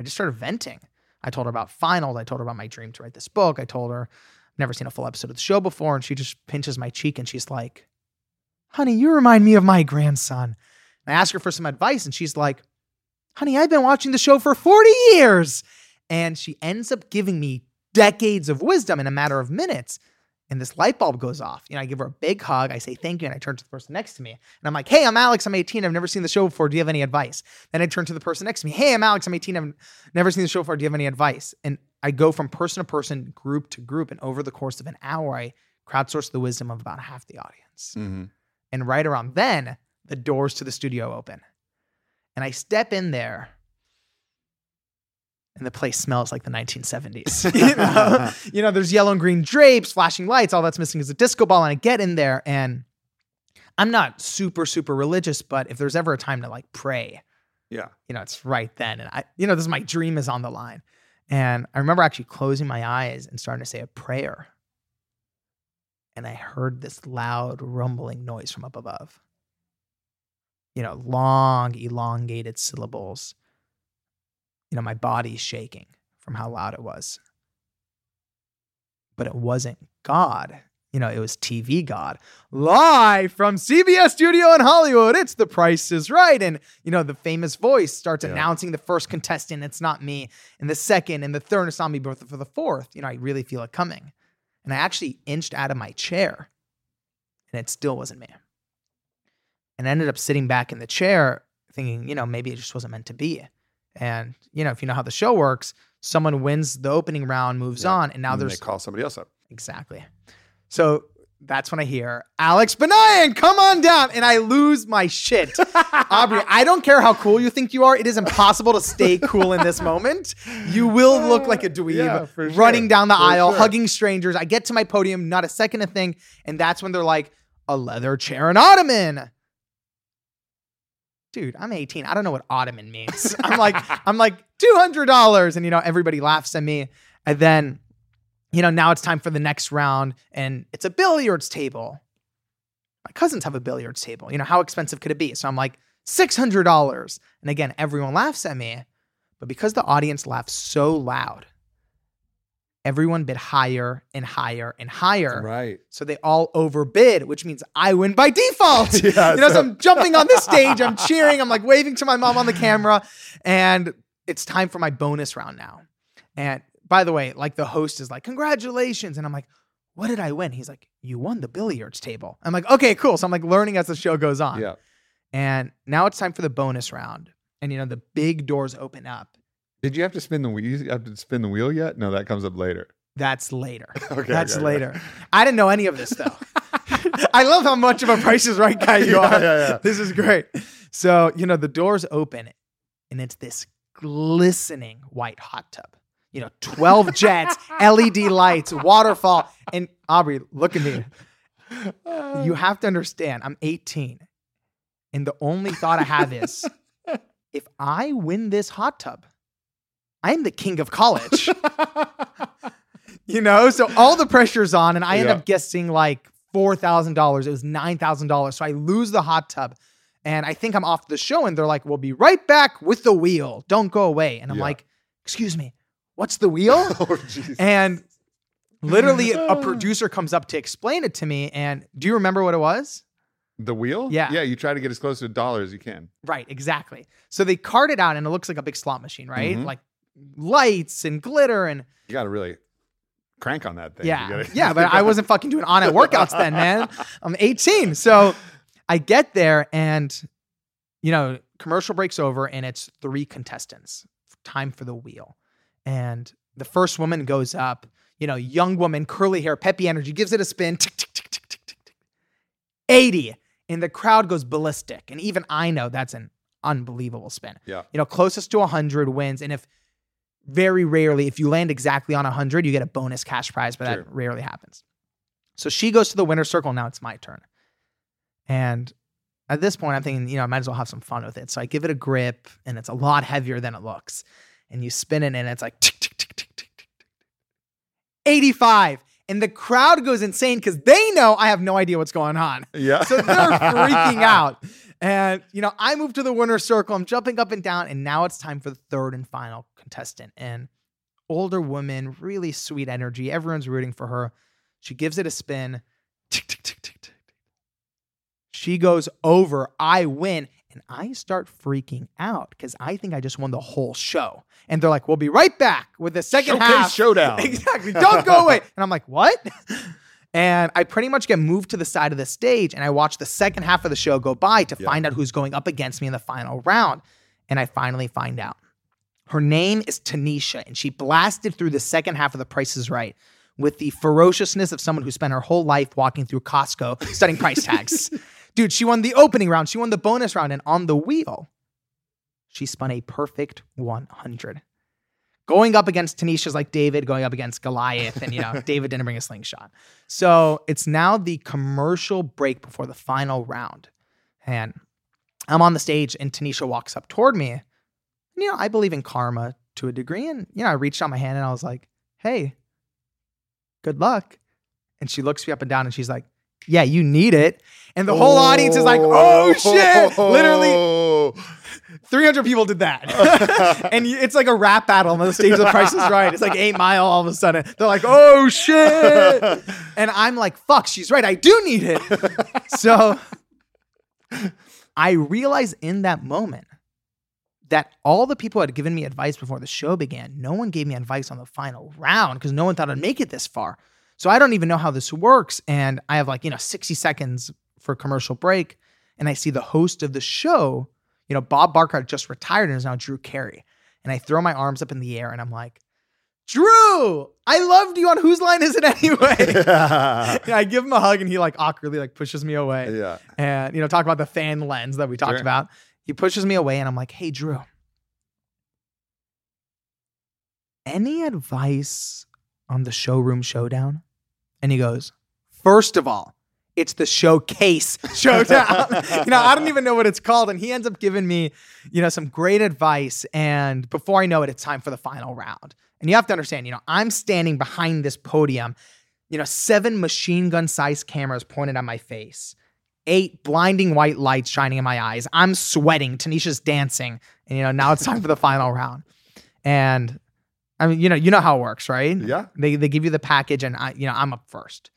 I just started venting. I told her about finals. I told her about my dream to write this book. I told her I've never seen a full episode of the show before. And she just pinches my cheek and she's like, honey, you remind me of my grandson. And I ask her for some advice and she's like, honey, I've been watching the show for 40 years. And she ends up giving me decades of wisdom in a matter of minutes. And this light bulb goes off. You know, I give her a big hug. I say thank you. And I turn to the person next to me. And I'm like, hey, I'm Alex. I'm 18. I've never seen the show before. Do you have any advice? Then I turn to the person next to me. Hey, I'm Alex. I'm 18. I've never seen the show before. Do you have any advice? And I go from person to person, group to group. And over the course of an hour, I crowdsource the wisdom of about half the audience. hmm And right around then, the doors to the studio open. And I step in there, and the place smells like the 1970s. *laughs* you, know? You know, there's yellow and green drapes, flashing lights. All that's missing is a disco ball. And I get in there, and I'm not super, super religious, but if there's ever a time to like pray, Yeah. you know, it's right then. And I, you know, this is my dream is on the line. And I remember actually closing my eyes and starting to say a prayer. And I heard this loud rumbling noise from up above. You know, long, elongated syllables. You know, my body's shaking from how loud it was. But it wasn't God. You know, it was TV God. Live from CBS Studio in Hollywood. It's The Price is Right. And, you know, the famous voice starts Yeah. announcing the first contestant. It's not me. And the second and the third, it's not me, but for the fourth, you know, I really feel it coming. And I actually inched out of my chair and it still wasn't me. And I ended up sitting back in the chair thinking, you know, maybe it just wasn't meant to be. And, you know, if you know how the show works, someone wins the opening round, moves Yeah. on, and now And there's they call somebody else up. Exactly. So that's when I hear Alex Banayan, come on down, and I lose my shit. *laughs* Aubrey, I don't care how cool you think you are. It is impossible to stay cool in this moment. You will look like a dweeb Yeah, running sure. down the For aisle, sure. hugging strangers. I get to my podium, not a second a thing, and that's when they're like, a leather chair and ottoman. Dude, I'm 18. I don't know what ottoman means. *laughs* I'm like, I'm like $200. And, you know, everybody laughs at me. And then, you know, now it's time for the next round and it's a billiards table. My cousins have a billiards table. You know, how expensive could it be? So I'm like, $600. And again, everyone laughs at me. But because the audience laughs so loud, everyone bid higher and higher and higher. Right. So they all overbid, which means I win by default. *laughs* Yeah, you know, so so- I'm jumping on this stage, I'm cheering, I'm like waving to my mom on the camera, and it's time for my bonus round now. And by the way, like the host is like, congratulations. And I'm like, what did I win? He's like, you won the billiards table. I'm like, okay, cool. So I'm like learning as the show goes on. Yeah. And now it's time for the bonus round. And you know, the big doors open up. Did you have to spin the wheel? You have to spin the wheel yet? No, that comes up later. That's later. *laughs* Okay. That's okay, okay. later. I didn't know any of this though. *laughs* I love how much of a Price is Right guy you *laughs* Yeah, are. yeah, yeah. This is great. So you know the doors open, and it's this glistening white hot tub. You know, twelve jets, LED lights, waterfall, and Aubrey, look at me. You uh. have to understand, I'm 18, and the only thought I have is, if I win this hot tub, I'm the king of college. *laughs* you know, so all the pressure's on, and I end Yeah. up guessing like four thousand dollars. It was nine thousand dollars, so I lose the hot tub, and I think I'm off the show. And they're like, "We'll be right back with the wheel. Don't go away." And I'm Yeah. like, "Excuse me, what's the wheel?" *laughs* oh, and literally, a *laughs* producer comes up to explain it to me. And do you remember what it was? The wheel? Yeah. Yeah. You try to get as close to a dollar as you can. Right, exactly. So they cart it out, and it looks like a big slot machine, right? Mhm. Like lights and glitter and You got to really crank on that thing. Yeah. Gotta- yeah, but I wasn't fucking doing on it workouts then, man. I'm 18. So I get there and, you know, commercial breaks over and it's three contestants. Time for the wheel. And the first woman goes up, you know, young woman, curly hair, peppy energy, gives it a spin. Tick, tick, tick, tick, tick, tick, tick. 80. And the crowd goes ballistic. And even I know that's an unbelievable spin. Yeah. You know, closest to 100 wins. And if very rarely, if you land exactly on 100, you get a bonus cash prize, but Sure. that rarely happens. So she goes to the winner's circle. Now it's my turn. And at this point, I'm thinking, you know, I might as well have some fun with it. So I give it a grip, and it's a lot heavier than it looks. And you spin it, and it's like tick, tick, tick, tick, tick, tick, tick. 85. And the crowd goes insane because they know I have no idea what's going on. Yeah. So they're freaking *laughs* out. And, you know, I move to the winner's circle. I'm jumping up and down. And now it's time for the third and final contestant. And older woman, really sweet energy. Everyone's rooting for her. She gives it a spin. Tick, tick, tick, tick, tick. She goes over. I win. And I start freaking out because I think I just won the whole show. And they're like, we'll be right back with the second Showcase half. showdown. *laughs* Exactly. Don't go away. *laughs* And I'm like, what? *laughs* And I pretty much get moved to the side of the stage and I watch the second half of the show go by to Yeah. find out who's going up against me in the final round. And I finally find out. Her name is Tanisha, and she blasted through the second half of The Price is Right with the ferociousness of someone who spent her whole life walking through Costco studying price tags. *laughs* Dude, she won the opening round, she won the bonus round, and on the wheel, she spun a perfect 100. Going up against Tanisha's like David, going up against Goliath, and you know, *laughs* David didn't bring a slingshot. So it's now the commercial break before the final round. And I'm on the stage, and Tanisha walks up toward me. You know, I believe in karma to a degree. And, you know, I reached out my hand and I was like, hey, good luck. And she looks me up and down and she's like, yeah, you need it. And the whole audience is like, oh shit. Literally *laughs* 300 people did that. *laughs* and it's like a rap battle on the stage of The Price is *laughs* Right. It's like Eight Mile all of a sudden. They're like, oh shit. And I'm like, fuck, she's right. I do need it. so I realize in that moment that all the people had given me advice before the show began, no one gave me advice on the final round because no one thought I'd make it this far. So I don't even know how this works. And I have like, you know, 60 seconds for commercial break. And I see the host of the show, you know, Bob Barker just retired and is now Drew Carey. And I throw my arms up in the air and I'm like, Drew, I loved you on Whose Line Is It Anyway? *laughs* yeah. Yeah, I give him a hug and he like awkwardly like pushes me away Yeah. and you know talk about the fan lens that we talked Sure. about. He pushes me away and I'm like, "Hey Drew, any advice on the showroom showdown?" And he goes, first of all, It's the showcase *laughs* showdown. *laughs* you know, I don't even know what it's called. And he ends up giving me, you know, some great advice. And before I know it, it's time for the final round. And you have to understand, you know, I'm standing behind this podium, you know, seven machine gun sized cameras pointed at my face, eight blinding white lights shining in my eyes. I'm sweating. Tanisha's dancing. And, you know, now it's time for the final round. And I mean, you know, you know how it works, right? Yeah. They, they give you the package, and I, you know, I'm up first.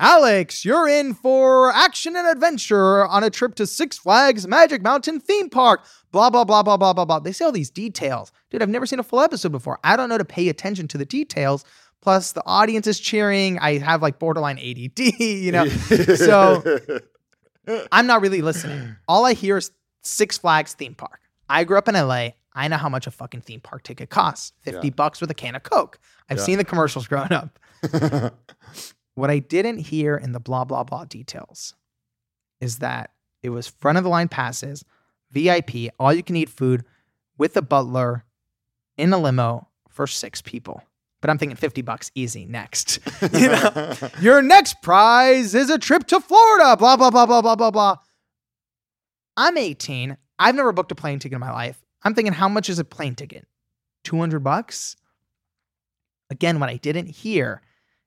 Alex, you're in for action and adventure on a trip to Six Flags Magic Mountain theme park. Blah, blah, blah, blah, blah, blah, blah. They say all these details. Dude, I've never seen a full episode before. I don't know to pay attention to the details. Plus, the audience is cheering. I have like borderline ADD, *laughs* you know? so *laughs* I'm not really listening. All I hear is Six Flags theme park. I grew up in LA. I know how much a fucking theme park ticket costs 50 Yeah. bucks with a can of Coke. I've Yeah. seen the commercials growing up. *laughs* What I didn't hear in the blah, blah, blah details is that it was front of the line passes, VIP, all you can eat food with a butler in a limo for six people. But I'm thinking 50 bucks easy next. *laughs* you know, *laughs* your next prize is a trip to Florida, blah, blah, blah, blah, blah, blah, blah. I'm 18. I've never booked a plane ticket in my life. I'm thinking, how much is a plane ticket? 200 bucks? Again, what I didn't hear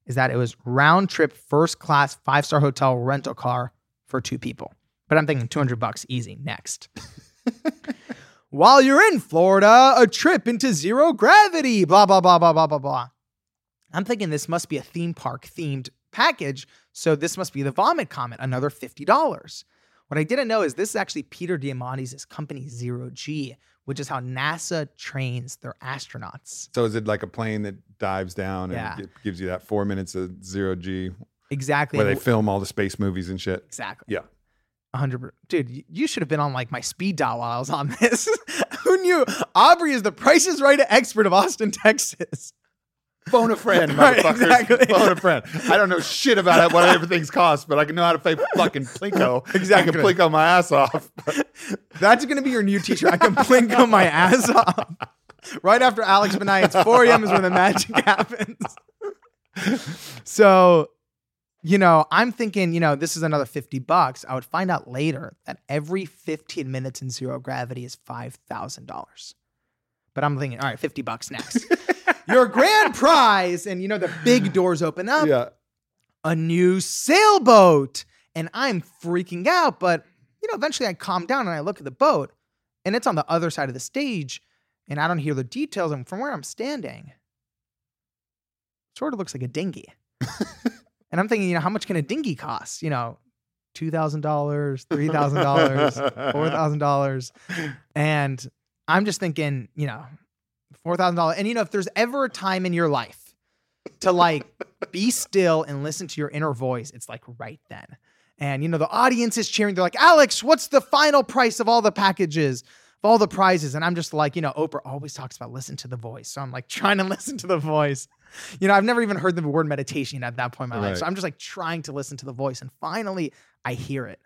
is that it was round trip, first class, five star hotel rental car for two people. But I'm thinking 200 bucks easy next. *laughs* While you're in Florida, a trip into zero gravity, blah, blah, blah, blah, blah, blah, blah. I'm thinking this must be a theme park themed package. So this must be the Vomit Comet, another $50. What I didn't know is this is actually Peter Diamandis' company Zero G, which is how NASA trains their astronauts. So is it like a plane that dives down and Yeah. gi- gives you that four minutes of zero G Exactly. where they film all the space movies and shit? Exactly. Yeah. 100 dude you should have been on like my speed dial while i was on this *laughs* who knew aubrey is the price is right expert of austin *laughs* texas Phone a friend, *laughs* Right, motherfuckers. exactly. Phone a friend. *laughs* I don't know shit about it, what everything's cost, but I can know how to play fucking Plinko. I Exactly. can Plinko my ass off. *laughs* that's gonna be your new t-shirt i can Plinko my ass off right after alex Banayan's 4 a.m is when the magic happens so you know i'm thinking you know this is another 50 bucks i would find out later that every 15 minutes in zero gravity is $5000 but i'm thinking all right 50 bucks next your grand prize and you know the big doors open up. Yeah. a new sailboat and i'm freaking out but you know eventually i calm down and i look at the boat and it's on the other side of the stage and i don't hear the details and from where i'm standing sort of looks like a dinghy. *laughs* And i'm thinking you know how much can a dinghy cost? You know $2000 $3000 $4000 *laughs* and i'm just thinking you know $4000 and you know if there's ever a time in your life to like *laughs* be still and listen to your inner voice it's like right then. And you know the audience is cheering. They're like alex what's the final price of all the packages of all the prizes? And i'm just like you know oprah always talks about listen to the voice. So i'm like trying to *laughs* listen to the voice. You know i've never even heard the word meditation at that point in my life. So i'm just like trying to listen to the voice. And finally i hear it.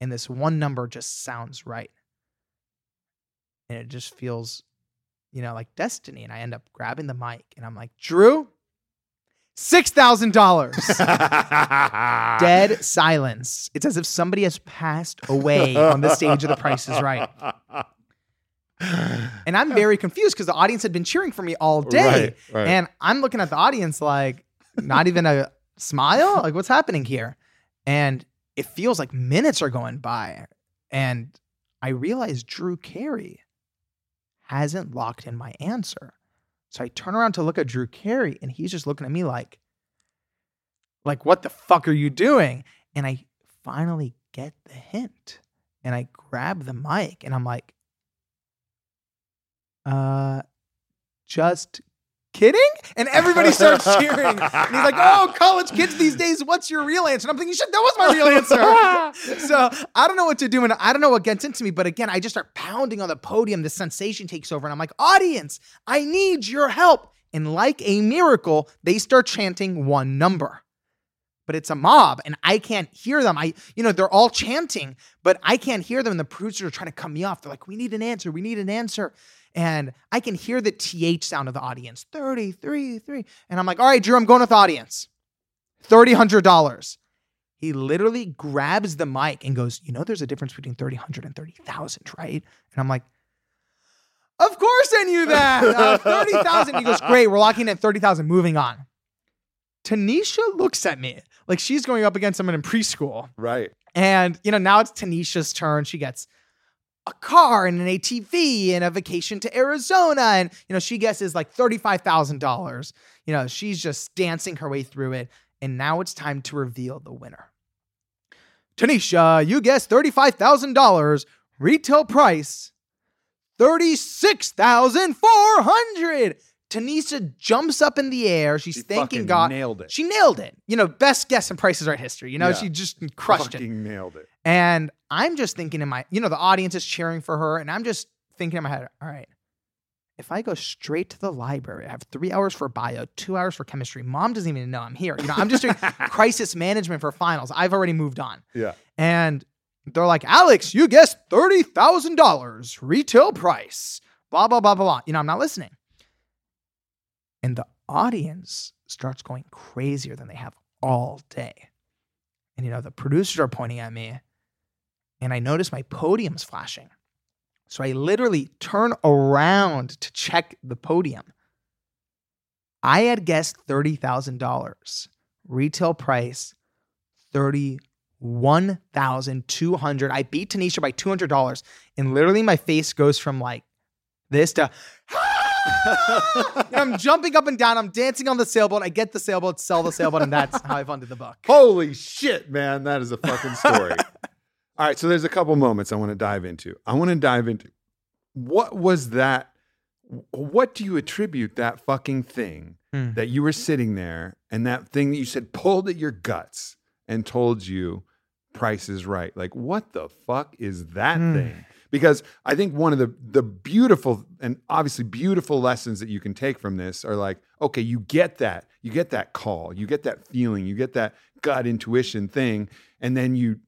And this one number just sounds right. And it just feels you know like destiny and i end up grabbing the mic and i'm like drew $6000 *laughs* dead silence. It's as if somebody has passed away on the stage of The Price is Right. And I'm very confused because the audience had been cheering for me all day. Right, right. And I'm looking at the audience like, not even a smile? Like, what's happening here? And it feels like minutes are going by. And I realize Drew Carey hasn't locked in my answer. So I turn around to look at Drew Carey and he's just looking at me like, like, what the fuck are you doing? And I finally get the hint and I grab the mic and I'm like, uh, just kidding? And everybody starts *laughs* cheering. And he's like, oh, college kids these days, what's your real answer? And I'm thinking, shit, that was my real answer. *laughs* so I don't know what to do. And I don't know what gets into me. But again, I just start pounding on the podium. The sensation takes over. And I'm like, audience, I need your help. And like a miracle, they start chanting one number. But it's a mob and I can't hear them. I, you know, they're all chanting, but I can't hear them. And the producers are trying to cut me off. They're like, we need an answer. We need an answer. And I can hear the TH sound of the audience 33, 3. And I'm like, all right, Drew, I'm going with audience. $3,000. He literally grabs the mic and goes, You know, there's a difference between 30,000 and 30,000, right? And I'm like, Of course I knew that. Uh, *laughs* 30,000. He goes, Great. We're locking in at 30,000. Moving on. Tanisha looks at me like she's going up against someone in preschool. Right. And, you know, now it's Tanisha's turn. She gets a car and an ATV and a vacation to Arizona. And, you know, she guesses like $35,000. You know, she's just dancing her way through it. And now it's time to reveal the winner. Tanisha, you guessed $35,000. Retail price $36,400. Tanisha jumps up in the air. She's She thanking God. nailed it. She nailed it. You know, best guess in Price is Right history. You know, Yeah. she just crushed it. fucking nailed it. And I'm just thinking in my, you know, the audience is cheering for her. And I'm just thinking in my head, all right, if I go straight to the library, I have three hours for bio, two hours for chemistry. Mom doesn't even know I'm here. You know, I'm just doing *laughs* crisis management for finals. I've already moved on. Yeah. And they're like, Alex, you guessed $30,000 retail price, blah, blah, blah, blah, blah. You know, I'm not listening. And the audience starts going crazier than they have all day. And, you know, the producers are pointing at me and I notice my podium's flashing. So I literally turn around to check the podium. I had guessed $30,000. Retail price, 31200 I beat Tanisha by $200. And literally my face goes from like this to *laughs* I'm jumping up and down. I'm dancing on the sailboat. I get the sailboat, sell the sailboat, and that's how I funded the book. Holy shit, man. That is a fucking story. *laughs* All right. So there's a couple moments I want to dive into. I want to dive into what was that? What do you attribute that fucking thing Hmm. that you were sitting there and that thing that you said pulled at your guts and told you price is right? Like, what the fuck is that Hmm. thing? Because I think one of the the beautiful and obviously beautiful lessons that you can take from this are like, okay, you get that, you get that call, you get that feeling, you get that gut intuition thing, and then you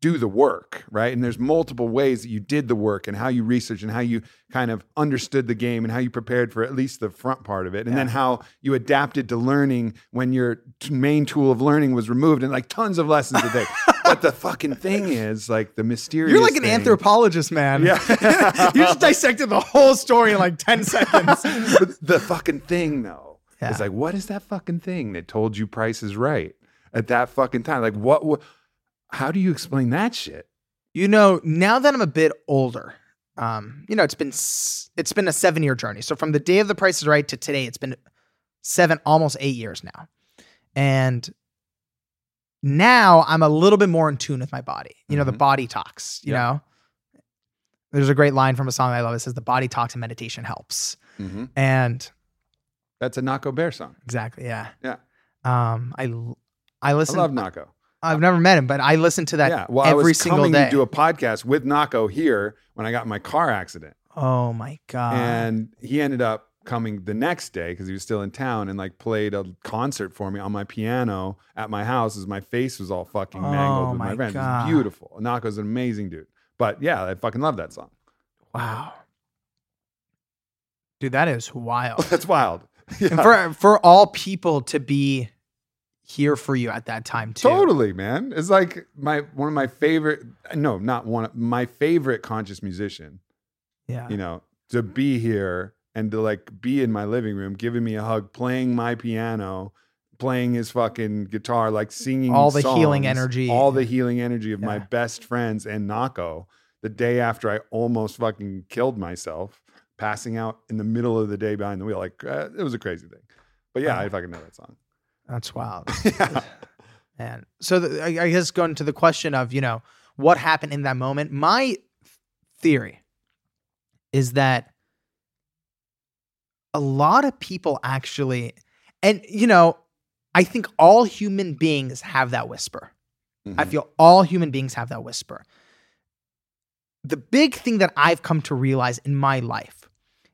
do the work, right? And there's multiple ways that you did the work and how you researched and how you kind of understood the game and how you prepared for at least the front part of it. And then how you adapted to learning when your t- main tool of learning was removed and like tons of lessons a day. *laughs* but the fucking thing is like the mysterious You're like an thing- anthropologist, man. Yeah. *laughs* you just dissected the whole story in like 10 seconds. *laughs* but the fucking thing though Yeah. is like what is that fucking thing that told you price is right at that fucking time like what, what how do you explain that shit You know, now that I'm a bit older, um, you know, it's been it's been a seven year journey. So from the day of the Price is Right to today, it's been seven, almost eight years now, and now I'm a little bit more in tune with my body. You know, the Mhm. body talks. You Yeah. know, there's a great line from a song I love. It says, "The body talks and meditation helps." And that's a Nahko Bear song exactly, yeah, Yeah. Um, I I listen. I love Nahko I've never met him, but I listen to that yeah well i every was single coming day. to do a podcast with Nahko here when i got in my car accident oh my god! and he ended up coming the next day because he was still in town and like played a concert for me on my piano at my house as my face was all fucking mangled Oh with my, my friends. It was beautiful. Nahko's an amazing dude. But yeah, I fucking love that song. Wow. Dude, that is wild. *laughs* That's wild. *laughs* Yeah, and for for all people to be here for you at that time too. totally, man. It's like my one of my favorite. No, not one. of My favorite conscious musician. Yeah. You know, to be here and to like be in my living room, giving me a hug, playing my piano, playing his fucking guitar, like singing All the healing energy. all the healing energy of my best friends and Nahko. The day after I almost fucking killed myself, passing out in the middle of the day behind the wheel, like uh, it was a crazy thing. But yeah, I fucking know that song. That's wild. *laughs* yeah. Man. So the, I, I guess going to the question of, you know, what happened in that moment, my theory is that a lot of people actually, and, you know, I think all human beings have that whisper. I Mhm. feel all human beings have that whisper. The big thing that I've come to realize in my life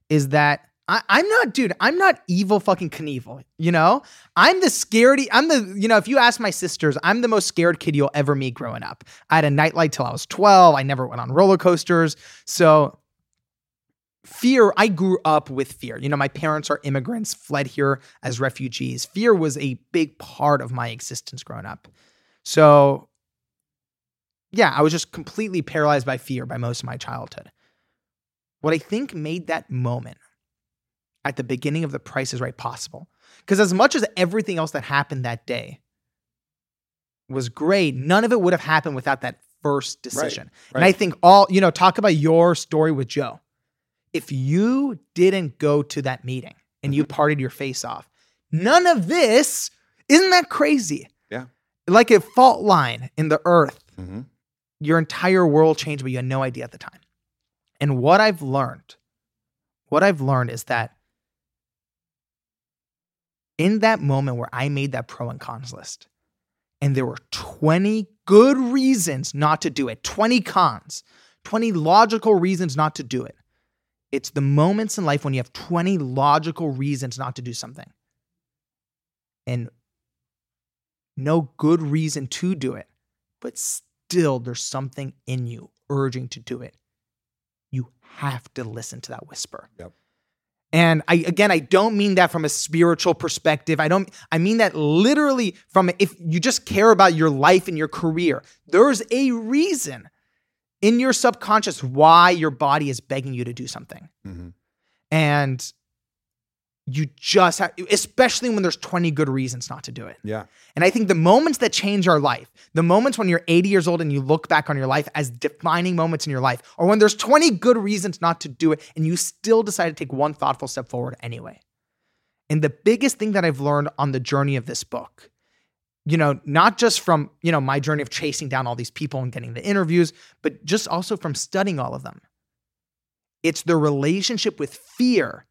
is that I, I'm not, dude, I'm not Evel fucking Knievel. You know, I'm the scaredy, I'm the, you know, if you ask my sisters, I'm the most scared kid you'll ever meet growing up. I had a nightlight till I was 12. I never went on roller coasters. So, fear, I grew up with fear. You know, my parents are immigrants, fled here as refugees. Fear was a big part of my existence growing up. So, yeah, I was just completely paralyzed by fear by most of my childhood. What I think made that moment at the beginning of the Price is Right possible, because as much as everything else that happened that day was great, none of it would have happened without that first decision. And right. I think all, you know, talk about your story with Joe. If you didn't go to that meeting and you partied your face off, none of this, isn't that crazy? Yeah. Like a fault line in the earth Mhm. your entire world changed, but you had no idea at the time. And what I've learned, what I've learned is that in that moment where I made that pro and cons list, and there were 20 good reasons not to do it, 20 cons, 20 logical reasons not to do it. It's the moments in life when you have 20 logical reasons not to do something. And no good reason to do it, but still there's something in you urging to do it. You have to listen to that whisper. Yep. And I again I don't mean that from a spiritual perspective. I don't I mean that literally from if you just care about your life and your career. There's a reason in your subconscious why your body is begging you to do something. Mhm. And you just have especially when there's 20 good reasons not to do it. Yeah. And I think the moments that change our life, the moments when you're 80 years old and you look back on your life as defining moments in your life, or when there's 20 good reasons not to do it and you still decide to take one thoughtful step forward anyway. And the biggest thing that I've learned on the journey of this book, you know, not just from, you know, my journey of chasing down all these people and getting the interviews, but just also from studying all of them. It's the relationship with fear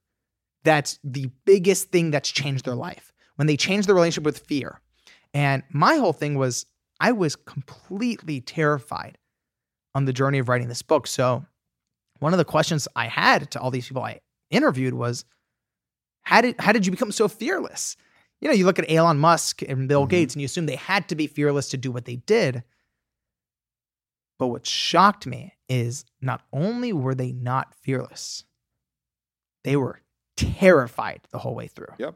that's the biggest thing that's changed their life. When they change their relationship with fear. And my whole thing was I was completely terrified on the journey of writing this book. So one of the questions I had to all these people I interviewed was how did how did you become so fearless? You know, you look at Elon Musk and Bill Mhm. Gates and you assume they had to be fearless to do what they did. But what shocked me is not only were they not fearless, they were terrified the whole way through. Yep.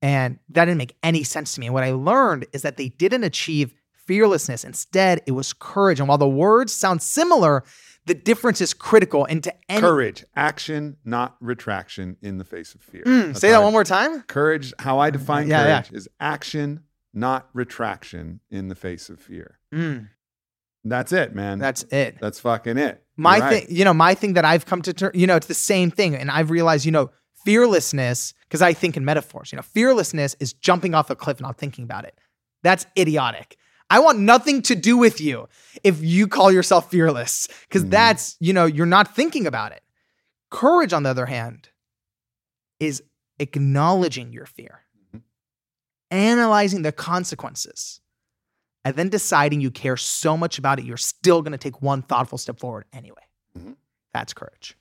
And that didn't make any sense to me. And what I learned is that they didn't achieve fearlessness. Instead, it was courage. And while the words sound similar, the difference is critical. And to any Courage, action, not retraction in the face of fear. Mm, say that I- one more time. Courage, how I define Yeah, yeah. courage is action, not retraction in the face of fear. Mm, That's it, man. that's it. That's fucking it. my right. thing, you know, my thing that I've come to term, you know, it's the same thing. And I've realized, you know, fearlessness, because I think in metaphors, you know, fearlessness is jumping off a cliff and not thinking about it. That's idiotic. I want nothing to do with you if you call yourself fearless, because Mhm. that's, you know, you're not thinking about it. Courage, on the other hand, is acknowledging your fear, Mhm. analyzing the consequences, and then deciding you care so much about it, you're still going to take one thoughtful step forward anyway. Mhm. That's courage.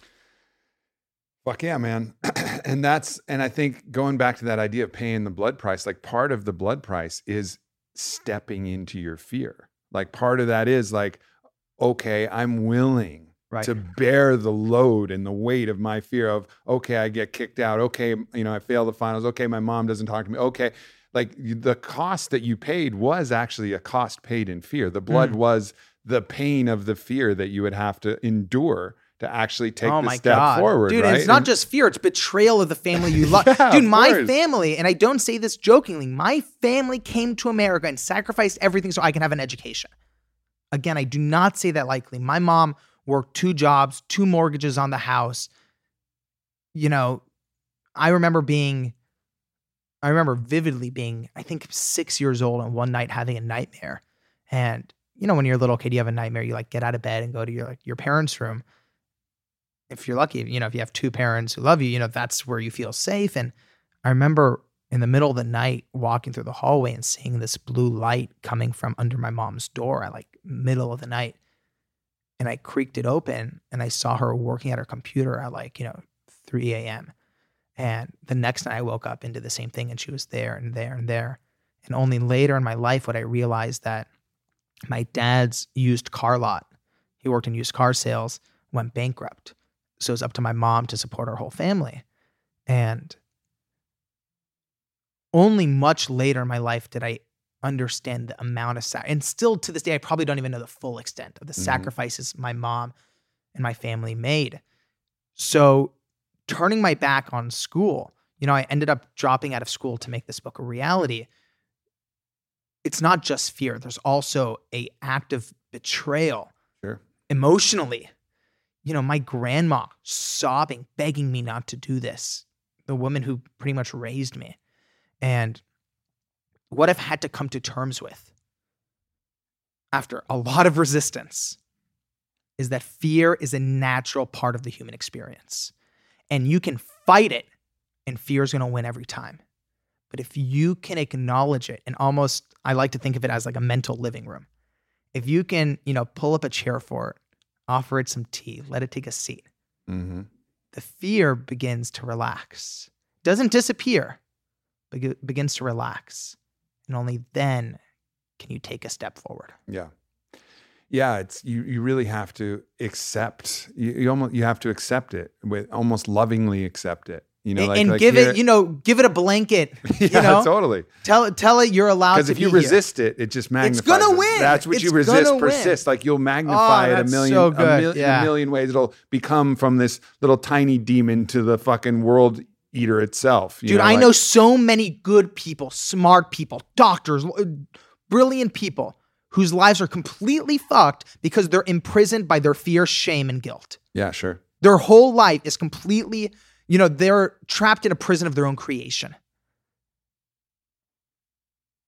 Fuck yeah, man. *clears throat* and that's and I think going back to that idea of paying the blood price, like part of the blood price is stepping into your fear. Like part of that is like, okay, I'm willing Right. to bear the load and the weight of my fear of, okay, I get kicked out. Okay, you know, I fail the finals. Okay, my mom doesn't talk to me. Okay. Like the cost that you paid was actually a cost paid in fear. The blood Mm. was the pain of the fear that you would have to endure to actually take oh the my step god, forward. dude! right? It's not And- just fear; it's betrayal of the family you love. *laughs* Yeah, dude, my course. family, and I don't say this jokingly. My family came to America and sacrificed everything so I can have an education. Again, I do not say that likely. My mom worked two jobs, two mortgages on the house. You know, I remember being, I remember vividly being, I think six years old and one night having a nightmare. And, you know, when you're a little kid, you have a nightmare, you like get out of bed and go to your like your parents' room. If you're lucky, you know, if you have two parents who love you, you know, that's where you feel safe. And I remember in the middle of the night walking through the hallway and seeing this blue light coming from under my mom's door at like middle of the night and I creaked it open and I saw her working at her computer at like, you know, 3 a.m. And the next night I woke up into the same thing and she was there and there and there. And only later in my life would I realize that my dad's used car lot, he worked in used car sales, went bankrupt. So it was up to my mom to support our whole family. And only much later in my life did I understand the amount of sac and still to this day I probably don't even know the full extent of the Mhm. sacrifices my mom and my family made. So turning my back on school, you know, I ended up dropping out of school to make this book a reality. It's not just fear. There's also a act of betrayal Sure. emotionally. You know, my grandma sobbing, begging me not to do this. The woman who pretty much raised me. And what I've had to come to terms with after a lot of resistance is that fear is a natural part of the human experience. And you can fight it, and fear is going to win every time. But if you can acknowledge it and almost, I like to think of it as like a mental living room. If you can, you know, pull up a chair for it, offer it some tea, let it take a seat, Mm-hmm. the fear begins to relax. Doesn't disappear, but begins to relax. And only then can you take a step forward. Yeah. Yeah, it's you you really have to accept you, you almost you have to accept it with almost lovingly accept it. You know, and like, and like give it, you know, give it a blanket. *laughs* yeah, you know, totally. tell it, tell it you're allowed Because if you be here. resist it, it just magnifies. It's gonna it. win. That's what you It's resist. gonna win. Persist. Like you'll magnify oh, it a million, so a, mil- Yeah. a million ways. It'll become from this little tiny demon to the fucking world eater itself. you Dude, I like- know so many good people, smart people, doctors, brilliant people whose lives are completely fucked because they're imprisoned by their fear, shame, and guilt. Yeah, sure. Their whole life is completely, you know, they're trapped in a prison of their own creation.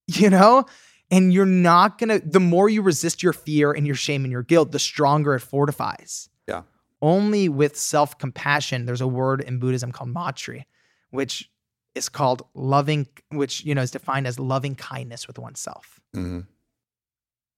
You know? And you're not gonna, the more you resist your fear and your shame and your guilt, the stronger it fortifies. Yeah. Only with self compassion, there's a word in Buddhism called maitri, which is called loving, which, you know, is defined as loving kindness with oneself. hmm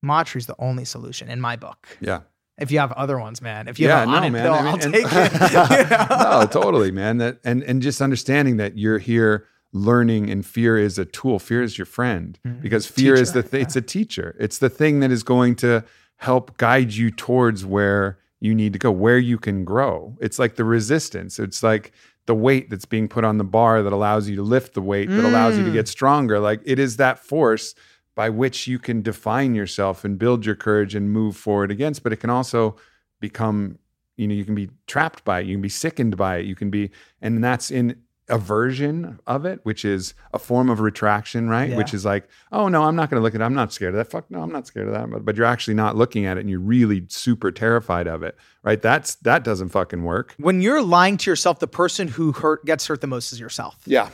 Maitri is the only solution in my book. Yeah. If you have other ones, man, if you have yeah, an no, man. pill, I mean, I'll and- take *laughs* it. *laughs* No, totally, man. That and and just understanding that you're here learning, and fear is a tool. Fear is your friend Mhm. because fear is the th- it's a teacher. It's the thing that is going to help guide you towards where you need to go, where you can grow. It's like the resistance. It's like the weight that's being put on the bar that allows you to lift the weight that allows you to Mm. get stronger. Like it is that force by which you can define yourself and build your courage and move forward against. But it can also become, you know, you can be trapped by it, you can be sickened by it, you can be, and that's in a version of it, which is a form of retraction, right? Yeah. Which is like, oh no, I'm not going to look at it. I'm not scared of that. Fuck no, I'm not scared of that. But, but you're actually not looking at it and you're really super terrified of it, right? That's that doesn't fucking work. when you're lying to yourself, the person who hurt gets hurt the most is yourself. Yeah.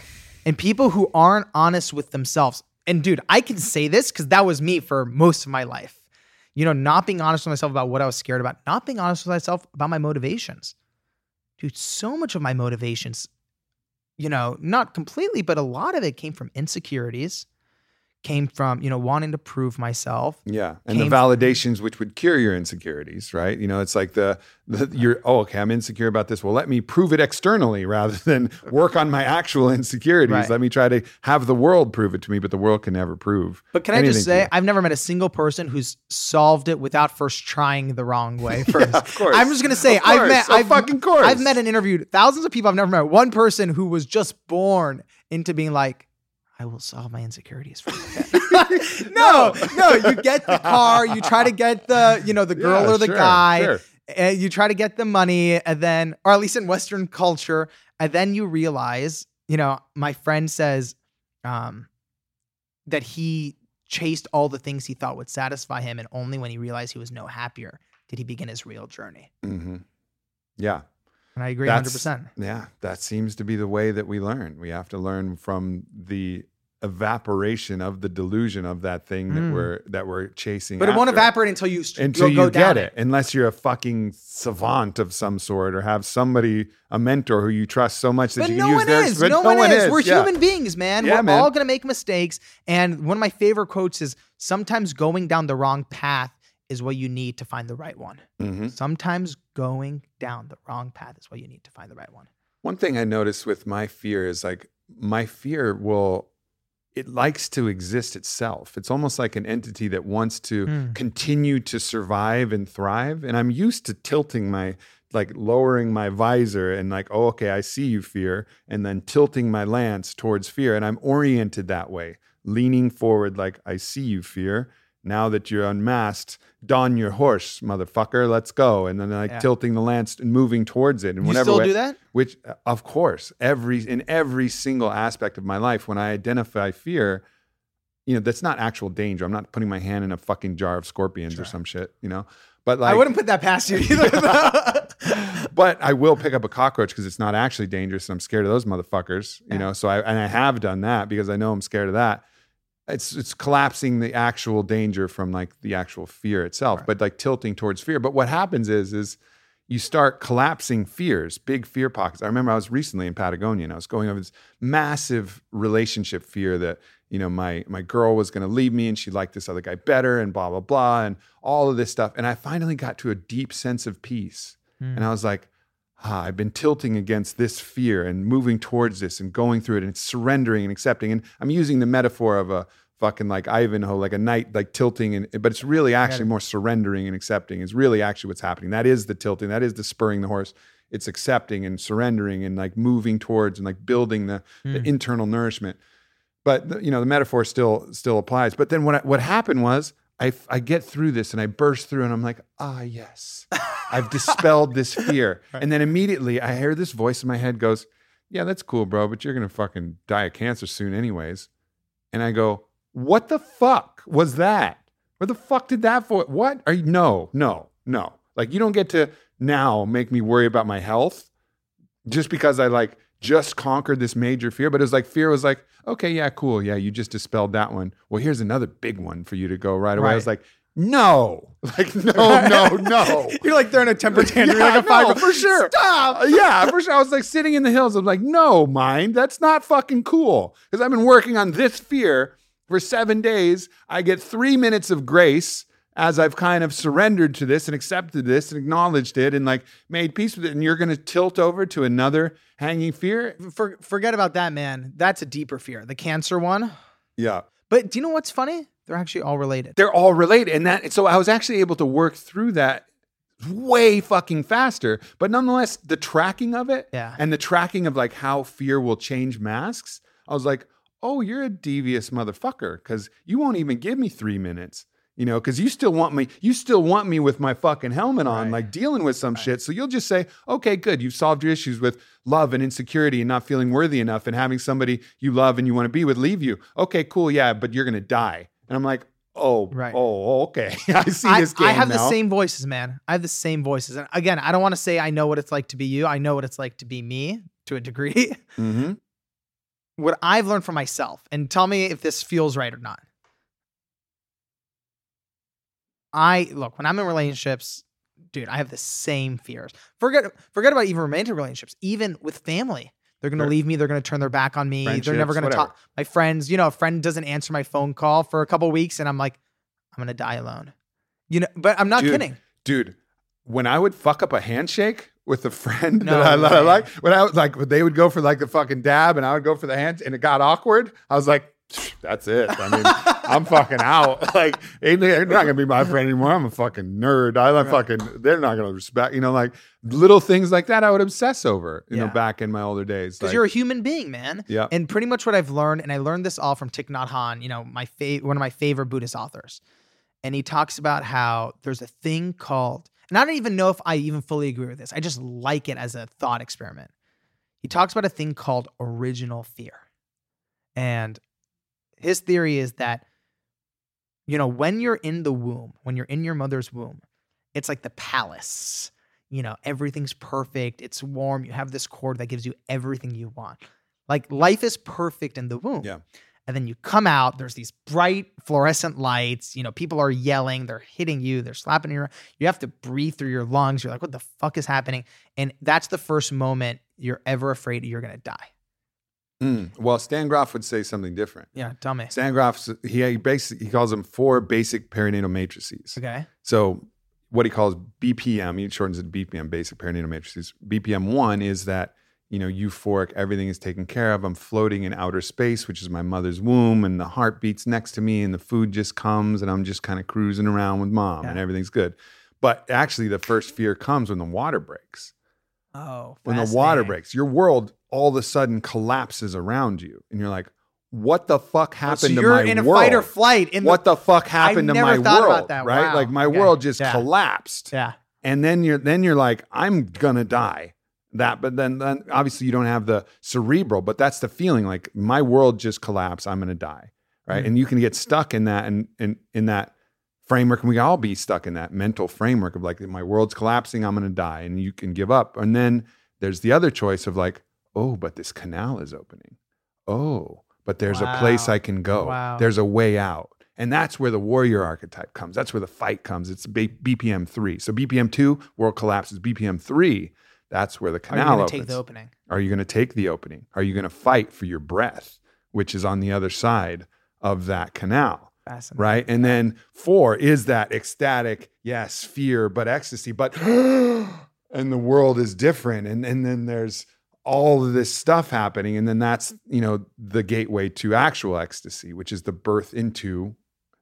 And people who aren't honest with themselves. And dude, I can say this because that was me for most of my life. You know, not being honest with myself about what I was scared about, not being honest with myself about my motivations. Dude, so much of my motivations, you know, not completely, but a lot of it came from insecurities, came from, you know, wanting to prove myself. Yeah, and the validations which would cure your insecurities, right? You know, it's like the, the you're oh okay, I'm insecure about this. Well, let me prove it externally *laughs* rather than work on my actual insecurities. Right. Let me try to have the world prove it to me, but the world can never prove. But can I just say. I've never met a single person who's solved it without first trying the wrong way *laughs* first. of course. I'm just gonna say, Of I've met, I've fucking course. I've met and interviewed thousands of people. I've never met one person who was just born into being like, I will solve my insecurities for you. *laughs* *laughs* no, no, you get the car, you try to get the, you know, the girl Yeah, or the sure, guy, sure. and you try to get the money, and then, or at least in Western culture, and then you realize, you know, my friend says, um, that he chased all the things he thought would satisfy him, and only when he realized he was no happier did he begin his real journey. hmm Yeah, And I agree That's- 100%. yeah. That seems to be the way that we learn. We have to learn from the evaporation of the delusion of that thing that Mm. we're that we're chasing. But it won't evaporate until you until you get it. unless you're a fucking savant of some sort or have somebody a mentor who you trust so much that But you no can use one their is. but No, one, is. We're yeah. human beings, man. Yeah, We're man. all gonna make mistakes. And one of my favorite quotes is sometimes going down the wrong path is what you need to find the right one. Mhm. Sometimes going down the wrong path is what you need to find the right one. One thing I notice with my fear is like my fear will it likes to exist itself. It's almost like an entity that wants to Mm. continue to survive and thrive. And I'm used to tilting my like lowering my visor and like, oh, okay, I see you, fear, and then tilting my lance towards fear. And I'm oriented that way. leaning forward, like, I see you, fear. Now that you're unmasked, don your horse, motherfucker. Let's go. And then like Yeah. tilting the lance and moving towards it. And You whenever still do that? which uh, of course every in every single aspect of my life when i identify fear you know that's not actual danger i'm not putting my hand in a fucking jar of scorpions or some shit you know but like I wouldn't put that past you *laughs* either. *laughs* but i will pick up a cockroach because it's not actually dangerous and i'm scared of those motherfuckers you Yeah. know so i and i have done that because i know i'm scared of that it's it's collapsing the actual danger from like the actual fear itself Right. but like tilting towards fear but what happens is is you start collapsing fears, big fear pockets. I remember I was recently in Patagonia and I was going over this massive relationship fear that, you know, my my girl was going to leave me and she liked this other guy better and blah blah blah and all of this stuff. And I finally got to a deep sense of peace. Hmm. And I was like, ah, I've been tilting against this fear and moving towards this and going through it and surrendering and accepting. And I'm using the metaphor of a fucking like Ivanhoe, like a knight, like tilting, and but it's really actually more surrendering and accepting is really actually what's happening. That is the tilting. That is the spurring the horse. It's accepting and surrendering and like moving towards and like building the, the Hmm. internal nourishment. But the- you know the metaphor still still applies. But then what I- what happened was I I get through this and I burst through and I'm like ah yes I've dispelled *laughs* this fear. And then immediately I hear this voice in my head goes, Yeah, that's cool, bro, but you're going to fucking die of cancer soon, anyways. And I go, What the fuck was that? Where the fuck did that for? What are you? No, no, no. Like, you don't get to now make me worry about my health just because I like just conquered this major fear. But it was like, fear was like, Okay, yeah, cool. Yeah, you just dispelled that one. Well, here's another big one for you to go right away. I was like, no, *laughs* like, no, no, no. *laughs* You're like throwing a temper *laughs* tantrum. Yeah, like a no, five for sure. Stop. Uh, yeah, for sure. I was like sitting in the hills. I'm like, no, mind, that's not fucking cool. Because I've been working on this fear for seven days. I get three minutes of grace as I've kind of surrendered to this and accepted this and acknowledged it and like made peace with it. And you're going to tilt over to another hanging fear. For, forget about that, man. That's a deeper fear. The cancer one. Yeah. But do you know what's funny? They're actually all related. They're all related. And that, so I was actually able to work through that way fucking faster. But nonetheless, the tracking of it Yeah. and the tracking of like how fear will change masks, I was like, oh, you're a devious motherfucker because you won't even give me three minutes. You know, because you still want me, you still want me with my fucking helmet on, Right. like dealing with some shit. So you'll just say, okay, good. You've solved your issues with love and insecurity and not feeling worthy enough and having somebody you love and you want to be with leave you. Okay, cool. Yeah, but you're going to die. And I'm like, oh, Right. oh, okay. *laughs* I see I, this game I have now. the same voices, man. I have the same voices. And again, I don't want to say I know what it's like to be you. I know what it's like to be me to a degree. hmm what I've learned for myself, and tell me if this feels right or not. I look when I'm in relationships, dude. I have the same fears. Forget forget about even romantic relationships. Even with family, they're gonna leave me. They're gonna turn their back on me. They're never gonna whatever. talk. My friends, you know, a friend doesn't answer my phone call for a couple weeks, and I'm like, I'm gonna die alone. You know, but I'm not Dude, kidding. dude, when I would fuck up a handshake with a friend No that I, I like, when I was like, when they would go for like the fucking dab and I would go for the hand and it got awkward, I was like, that's it. I mean, *laughs* I'm fucking out. *laughs* Like, they're not gonna be my friend anymore. I'm a fucking nerd. I like Right. fucking. They're not gonna respect. You know, like little things like that. I would obsess over. You know, back in my older days. Because Like, you're a human being, man. yeah. And pretty much what I've learned, and I learned this all from Thich Nhat Hanh, you know, my fa- one of my favorite Buddhist authors. And he talks about how there's a thing called, and I don't even know if I even fully agree with this. I just like it as a thought experiment. He talks about a thing called original fear. And his theory is that, you know, when you're in the womb, when you're in your mother's womb, it's like the palace. You know, everything's perfect. It's warm. You have this cord that gives you everything you want. Like life is perfect in the womb. Yeah. And then you come out, there's these bright fluorescent lights. You know, people are yelling, they're hitting you, they're slapping you. You have to breathe through your lungs. You're like, what the fuck is happening? And that's the first moment you're ever afraid you're going to die. Mm. Well, Stan Grof would say something different. Yeah, tell me. Stan Grof, he, he basically he calls them four basic perinatal matrices. Okay. So what he calls BPM, he shortens it to BPM, basic perinatal matrices. BPM one is that you know euphoric, everything is taken care of. I'm floating in outer space, which is my mother's womb, and the heart beats next to me, and the food just comes, and I'm just kind of cruising around with mom, and everything's good. But actually, the first fear comes when the water breaks. Oh, When the water breaks, your world all of a sudden collapses around you, and you're like, what the fuck oh, So happened to you're my in a world? fight or flight. In what the fuck happened to never my thought world? about that. Right? Wow. Like my Okay. world just Yeah. collapsed. yeah, And then you're then you're like, I'm gonna die. That, but then then obviously you don't have the cerebral, but that's the feeling like my world just collapsed. I'm gonna die. Right. Mhm. And you can get stuck in that and in, in that framework. And we all be stuck in that mental framework of like my world's collapsing, I'm gonna die. And you can give up. And then there's the other choice of like, oh, but this canal is opening. Oh, but there's a place I can go. Wow. There's a way out. And that's where the warrior archetype comes. That's where the fight comes. It's B- BPM three. So BPM two, world collapses. BPM three, that's where the are you canal gonna opens. take the opening? Are you going to take the opening? Are you going to fight for your breath, which is on the other side of that canal? Fascinating. Right. And then four is that ecstatic, yes, fear, but ecstasy, but *gasps* and the world is different. And, and then there's all of this stuff happening. And then that's, you know, the gateway to actual ecstasy, which is the birth into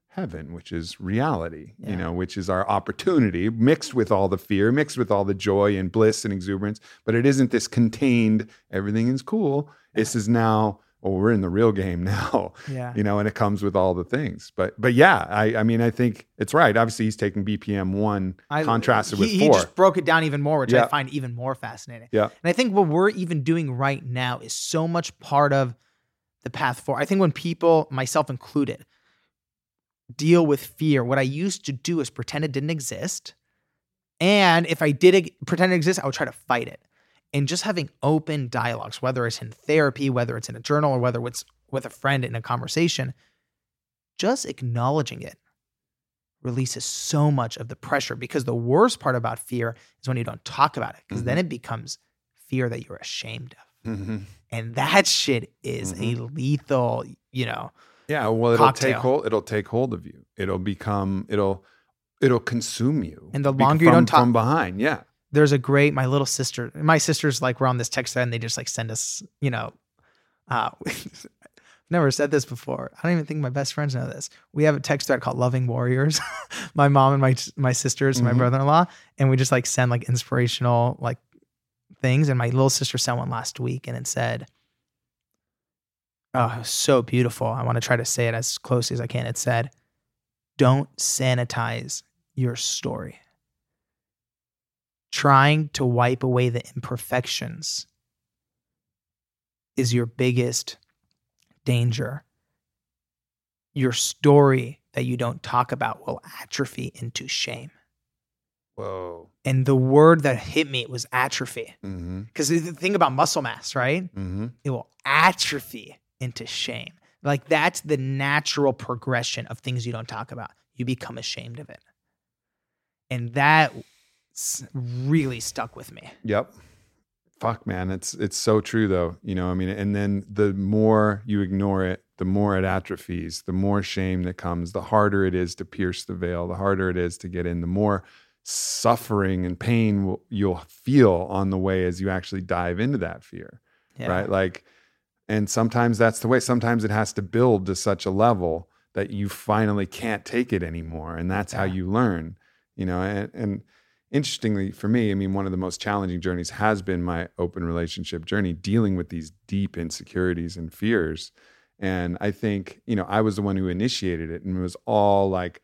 heaven, which is reality, Yeah. you know, which is our opportunity mixed with all the fear, mixed with all the joy and bliss and exuberance. But it isn't this contained, everything is cool. This is now, oh, we're in the real game *laughs* now Yeah. you know, and it comes with all the things. But but yeah, I I mean I think it's right. Obviously, he's taking BPM one I- uh, contrasted he, with he four. just broke it down even more, which Yeah. I find even more fascinating. Yeah. And I think what we're even doing right now is so much part of the path forward. I think when people, myself included, deal with fear, what I used to do is pretend it didn't exist. And if I did pretend it exists, I would try to fight it. And just having open dialogues, whether it's in therapy, whether it's in a journal, or whether it's with a friend in a conversation, just acknowledging it releases so much of the pressure because the worst part about fear is when you don't talk about it because then Mm-hmm. it becomes fear that you're ashamed of Mhm. and that shit is a lethal you know Yeah, well, it'll Cocktail. take hold. It'll take hold of you. It'll become. It'll. It'll consume you. And the longer you don't talk- from behind, yeah, there's a great my little sister my sisters like we're on this text thread and they just like send us you know uh *laughs* never said this before i don't even think my best friends know this we have a text thread called loving warriors *laughs* my mom and my my sisters and my Mhm. brother-in-law and we just like send like inspirational like things and my little sister sent one last week and it said oh so beautiful i want to try to say it as closely as i can it said don't sanitize your story trying to wipe away the imperfections is your biggest danger. Your story that you don't talk about will atrophy into shame. whoa, And the word that hit me was atrophy. mm-hmm, Because the thing about muscle mass, right? mm-hmm. It will atrophy into shame. Like that's the natural progression of things you don't talk about. You become ashamed of it. And that really stuck with me. Yep. Fuck, man, it's it's so true though. You know, I mean, and then the more you ignore it, the more it atrophies, the more shame that comes, the harder it is to pierce the veil, the harder it is to get in, the more suffering and pain will, you'll feel on the way as you actually dive into that fear. Yeah. right? Like, and sometimes that's the way. Sometimes it has to build to such a level that you finally can't take it anymore, and that's how you learn. You know, and, and interestingly for me, I mean, one of the most challenging journeys has been my open relationship journey, dealing with these deep insecurities and fears. And I think, you know, I was the one who initiated it, and it was all like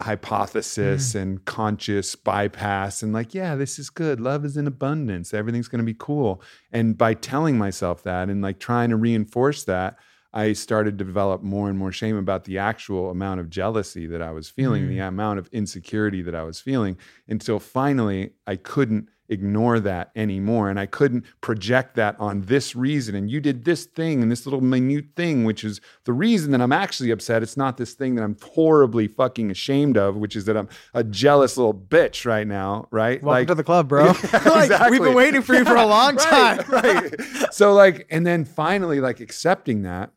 hypothesis and conscious bypass and like yeah this is good. Love is in abundance. Everything's going to be cool. And by telling myself that and like trying to reinforce that i started to develop more and more shame about the actual amount of jealousy that i was feeling Mm. the amount of insecurity that i was feeling until finally i couldn't ignore that anymore and i couldn't project that on this reason and you did this thing and this little minute thing which is the reason that i'm actually upset it's not this thing that i'm horribly fucking ashamed of which is that i'm a jealous little bitch right now right Welcome to the club, bro. Yeah, *laughs* Like, exactly. We've been waiting for you for a *laughs* long time. right, *laughs* right. So like, and then finally, like accepting that,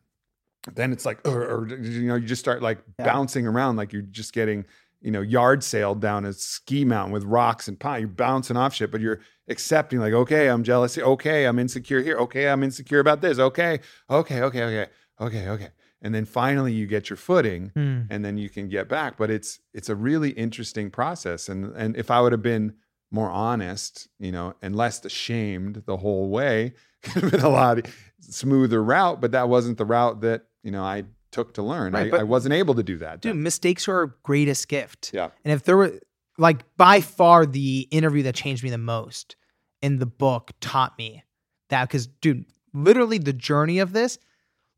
then it's like, or, or you know, you just start like Yeah. bouncing around, like you're just getting, you know, yard sale down a ski mountain with rocks and pine. You're bouncing off shit, but you're accepting, like, okay, I'm jealous. here. Okay, I'm insecure here. Okay, I'm insecure about this. Okay, okay, okay, okay, okay, okay. And then finally, you get your footing Hmm. and then you can get back but it's it's a really interesting process and and if i would have been more honest you know and less ashamed the whole way *laughs* could have been a lot smoother route but that wasn't the route that you know I took to learn. Right, I, I wasn't able to do that. Dude, then. mistakes are our greatest gift. Yeah. And if there were like by far the interview that changed me the most in the book taught me that because dude, literally the journey of this.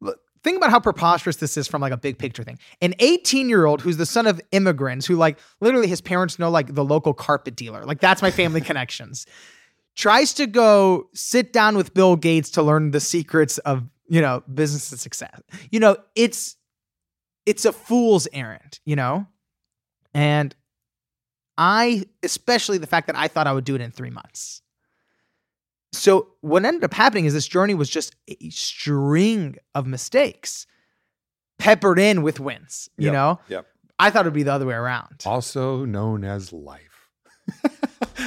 look, Think about how preposterous this is from like a big picture thing. An 18 year old who's the son of immigrants who like literally his parents know like the local carpet dealer. Like that's my family *laughs* connections. Tries to go sit down with Bill Gates to learn the secrets of, you know, business and success. You know, it's it's a fool's errand, you know? And I, especially the fact that I thought I would do it in three months. So, what ended up happening is this journey was just a string of mistakes peppered in with wins, you Yep, know? yep. I thought it'd be the other way around. Also known as life. *laughs*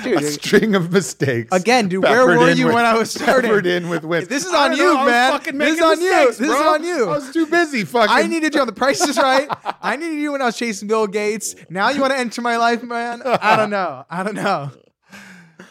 Dude, a string of mistakes. Again, dude, where were you with- when I was starting? In with wins. This is on you, know, I was man. This is on you. mistakes, This is on you. I was too busy fucking. I needed you on the Price is *laughs* Right. I needed you when I was chasing Bill Gates. Now you want to enter my life, man? I don't know. I don't know.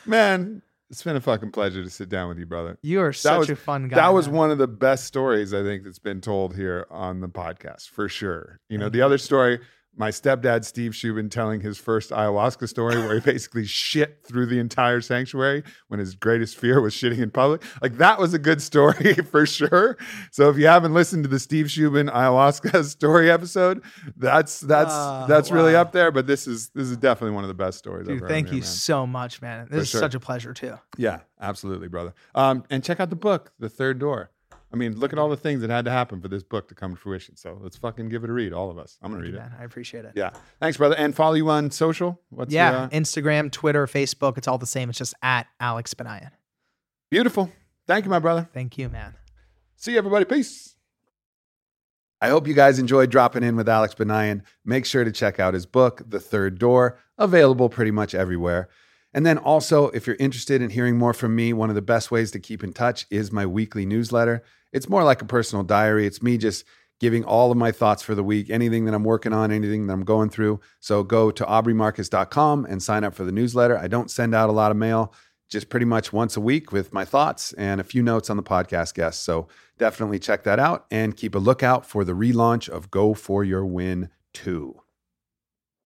Man, it's been a fucking pleasure to sit down with you, brother. You are such was- a fun guy. that was one of the best stories I think that's been told here on the podcast for sure. You know, the other story, my stepdad Steve Shubin telling his first ayahuasca story where he *laughs* basically shit through the entire sanctuary when his greatest fear was shitting in public. Like that was a good story *laughs* for sure. So if you haven't listened to the Steve Shubin ayahuasca *laughs* story episode, that's that's Ah, that's really up there. But this is this is definitely one of the best stories. Dude, thank here, you man. so much, man. This is sure. such a pleasure too. Yeah, absolutely, brother. Um, and check out the book, The Third Door. I mean, look at all the things that had to happen for this book to come to fruition. So let's fucking give it a read, all of us. I'm gonna read you, it. man. I appreciate it. Yeah, thanks, brother. And follow you on social. What's yeah, your, uh, Instagram, Twitter, Facebook, it's all the same. It's just at Alex Banayan. beautiful. Thank you, my brother. Thank you, man. See you, everybody. Peace. I hope you guys enjoyed dropping in with Alex Banayan. Make sure to check out his book, The Third Door, available pretty much everywhere. And then also, if you're interested in hearing more from me, one of the best ways to keep in touch is my weekly newsletter. It's more like a personal diary. It's me just giving all of my thoughts for the week, anything that I'm working on, anything that I'm going through. So go to aubreymarcus.com and sign up for the newsletter. I don't send out a lot of mail, just pretty much once a week with my thoughts and a few notes on the podcast guests. So definitely check that out and keep a lookout for the relaunch of Go for Your Win 2.